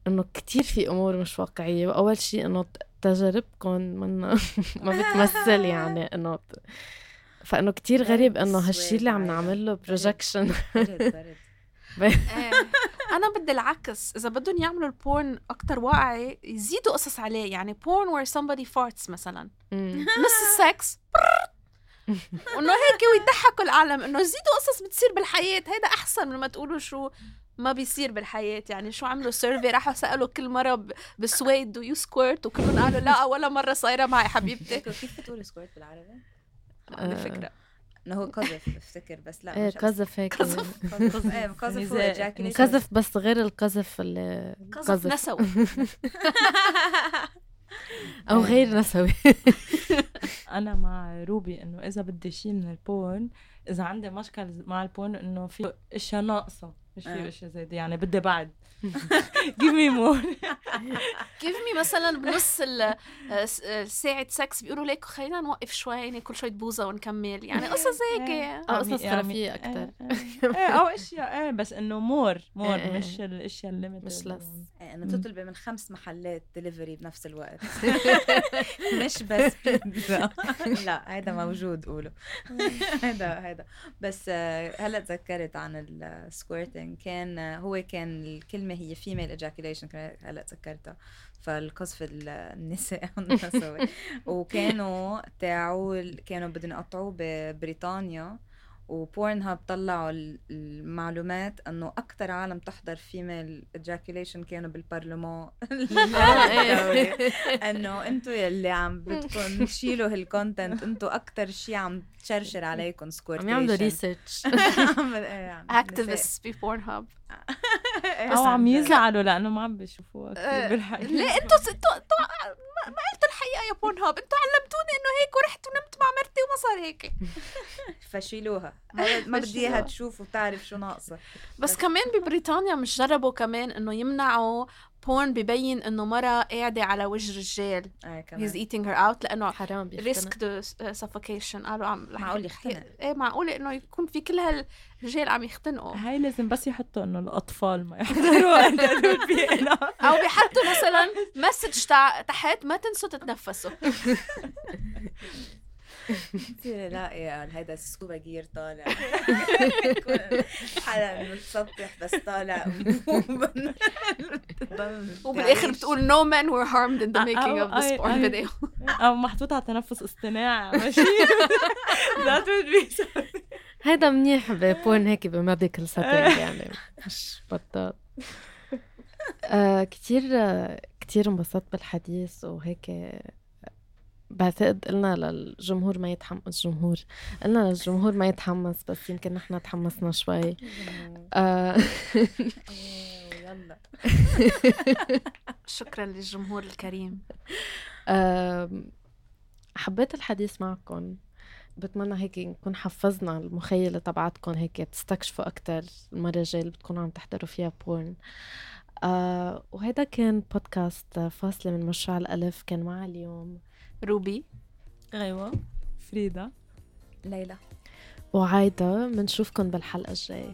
A: إنه كتير في أمور مش واقعية. وأول شيء إنه تجاربكم منا ما بتمثل يعني إنه ت- فإنه كتير غريب إنه هالشيء اللي عم نعمل له projection
C: برد برد.
B: أنا بدي العكس. إذا بدهم يعملوا ال porn أكتر واقعي يزيدوا قصص عليه. يعني porn where somebody farts مثلا. نص السكس وانه هيك ويضحكوا العالم انه زيدوا قصص بتصير بالحياة هيدا أحسن من ما تقولوا شو ما بيصير بالحياة يعني شو عملوا survey راحوا سألوا كل مرة بالسويد do you squirt وكلهم قالوا لا ولا مرة صايرة معي حبيبتي.
C: كيف بتقولي squirt بالعربي؟
B: ما عندي فكرة
C: إنه هو قذف بفتكر بس لا إيه
A: قذف هيك.
C: قذف قذف إيه قذف هو
D: يعني
C: ejaculation.
A: قذف بس غير القذف اللي
B: قذف نسوي.
A: أو غير نسوي.
D: أنا مع روبي إنه إذا بدي شيء من ال porn إذا عندي مشكل مع ال porn إنه في إشياء ناقصة مش في
C: آه.
D: إشياء زايده يعني بدي بعد give me more.
B: give me مثلا بنص ساعة سكس بيقولوا ليك خلينا نوقف شوي ناكل شوية بوزة ونكمل. يعني قصص هيك.
A: أو قصص
D: يعني-
A: خرافية أكتر.
D: إيه إيه، أو أشياء إيه بس إنه more more
A: إيه، إيه.
D: مش الأشياء ال
A: limited مش.
C: إيه، إيه انه
A: مم.
C: تطلبي من خمس محلات دليفري بنفس الوقت. مش بس بيتزا لا هيدا موجود قولوا. هيدا هيدا. بس آه، هلا تذكرت عن ال squirting كان آه، هو كان الكلمة هي female ejaculation هلا تذكرتها. فالقذف ال- النساء وكانوا تاعوا كانوا بدهم يقطعوه ببريطانيا وبورن هاب طلعوا ال- المعلومات إنه أكثر عالم تحضر female ejaculation كانوا بالبرلمان. الدولي إنه أنتم يلي عم بدكم تشيلوا هال content أنتم أكثر شيء عم تشرشر عليكم squirting
A: عم يعملوا research
C: إيه،
B: activists ببورن هاب
D: أو عم يزعلوا لأنه ما عم بيشوفوها كثير
B: آه،
D: بالحقيقة.
B: ليه؟ إنتوا أنتوا أنتوا ما ما قلتوا الحقيقة يا بورن هاب إنتوا علمتوني إنه هيك ورحت ونمت مع مرتي وما صار هيك.
C: فشيلوها. ما بدي
B: إياها.
C: تشوف وتعرف شو ناقصة.
B: بس كمان ببريطانيا مش جربوا كمان إنه يمنعوا porn بيبين إنه مرة قاعدة على وجه رجال
C: إيه
B: he's
C: كمان
B: eating her out لأنه
A: حرام بيختنق.
B: risque de suffocation قالوا عم
C: معقول يختنق.
B: إيه معقولة إنه يكون في كل هالرجال عم يختنقوا
D: هاي لازم بس يحطوا إنه الأطفال ما يحضروا.
B: أو بيحطوا مثلا message تحت ما تنسوا تتنفسوا
C: بتصيري لاقي هيدا ال scuba gear طالع. حدا متسطح بس طالع
B: وبالآخر بتقول no men were harmed in the making of this porn video.
D: أو محطوط على تنفس اصطناعي ماشي؟ That would be so
A: هيدا منيح ببورن هيك ب medical setting يعني. مش بطال. آه كتير آه كتير انبسطت بالحديث وهيك بعتقد قلنا للجمهور ما يتحمس الجمهور قلنا للجمهور ما يتحمس بس يمكن نحن تحمسنا شوي. آه.
C: يلا.
B: شكرا للجمهور الكريم.
A: حبيت الحديث معكم. بتمنى هيك نكون حفزنا المخيلة تبعتكم هيك تستكشفوا أكتر المرة الجاية اللي بتكونوا عم تحضروا فيها بورن. آه وهيدا كان بودكاست فاصلة من مشروع الألف كان معي اليوم
B: روبي
D: غيوة فريدة
C: ليلى.
A: وعايدة بنشوفكم بالحلقة الجاية.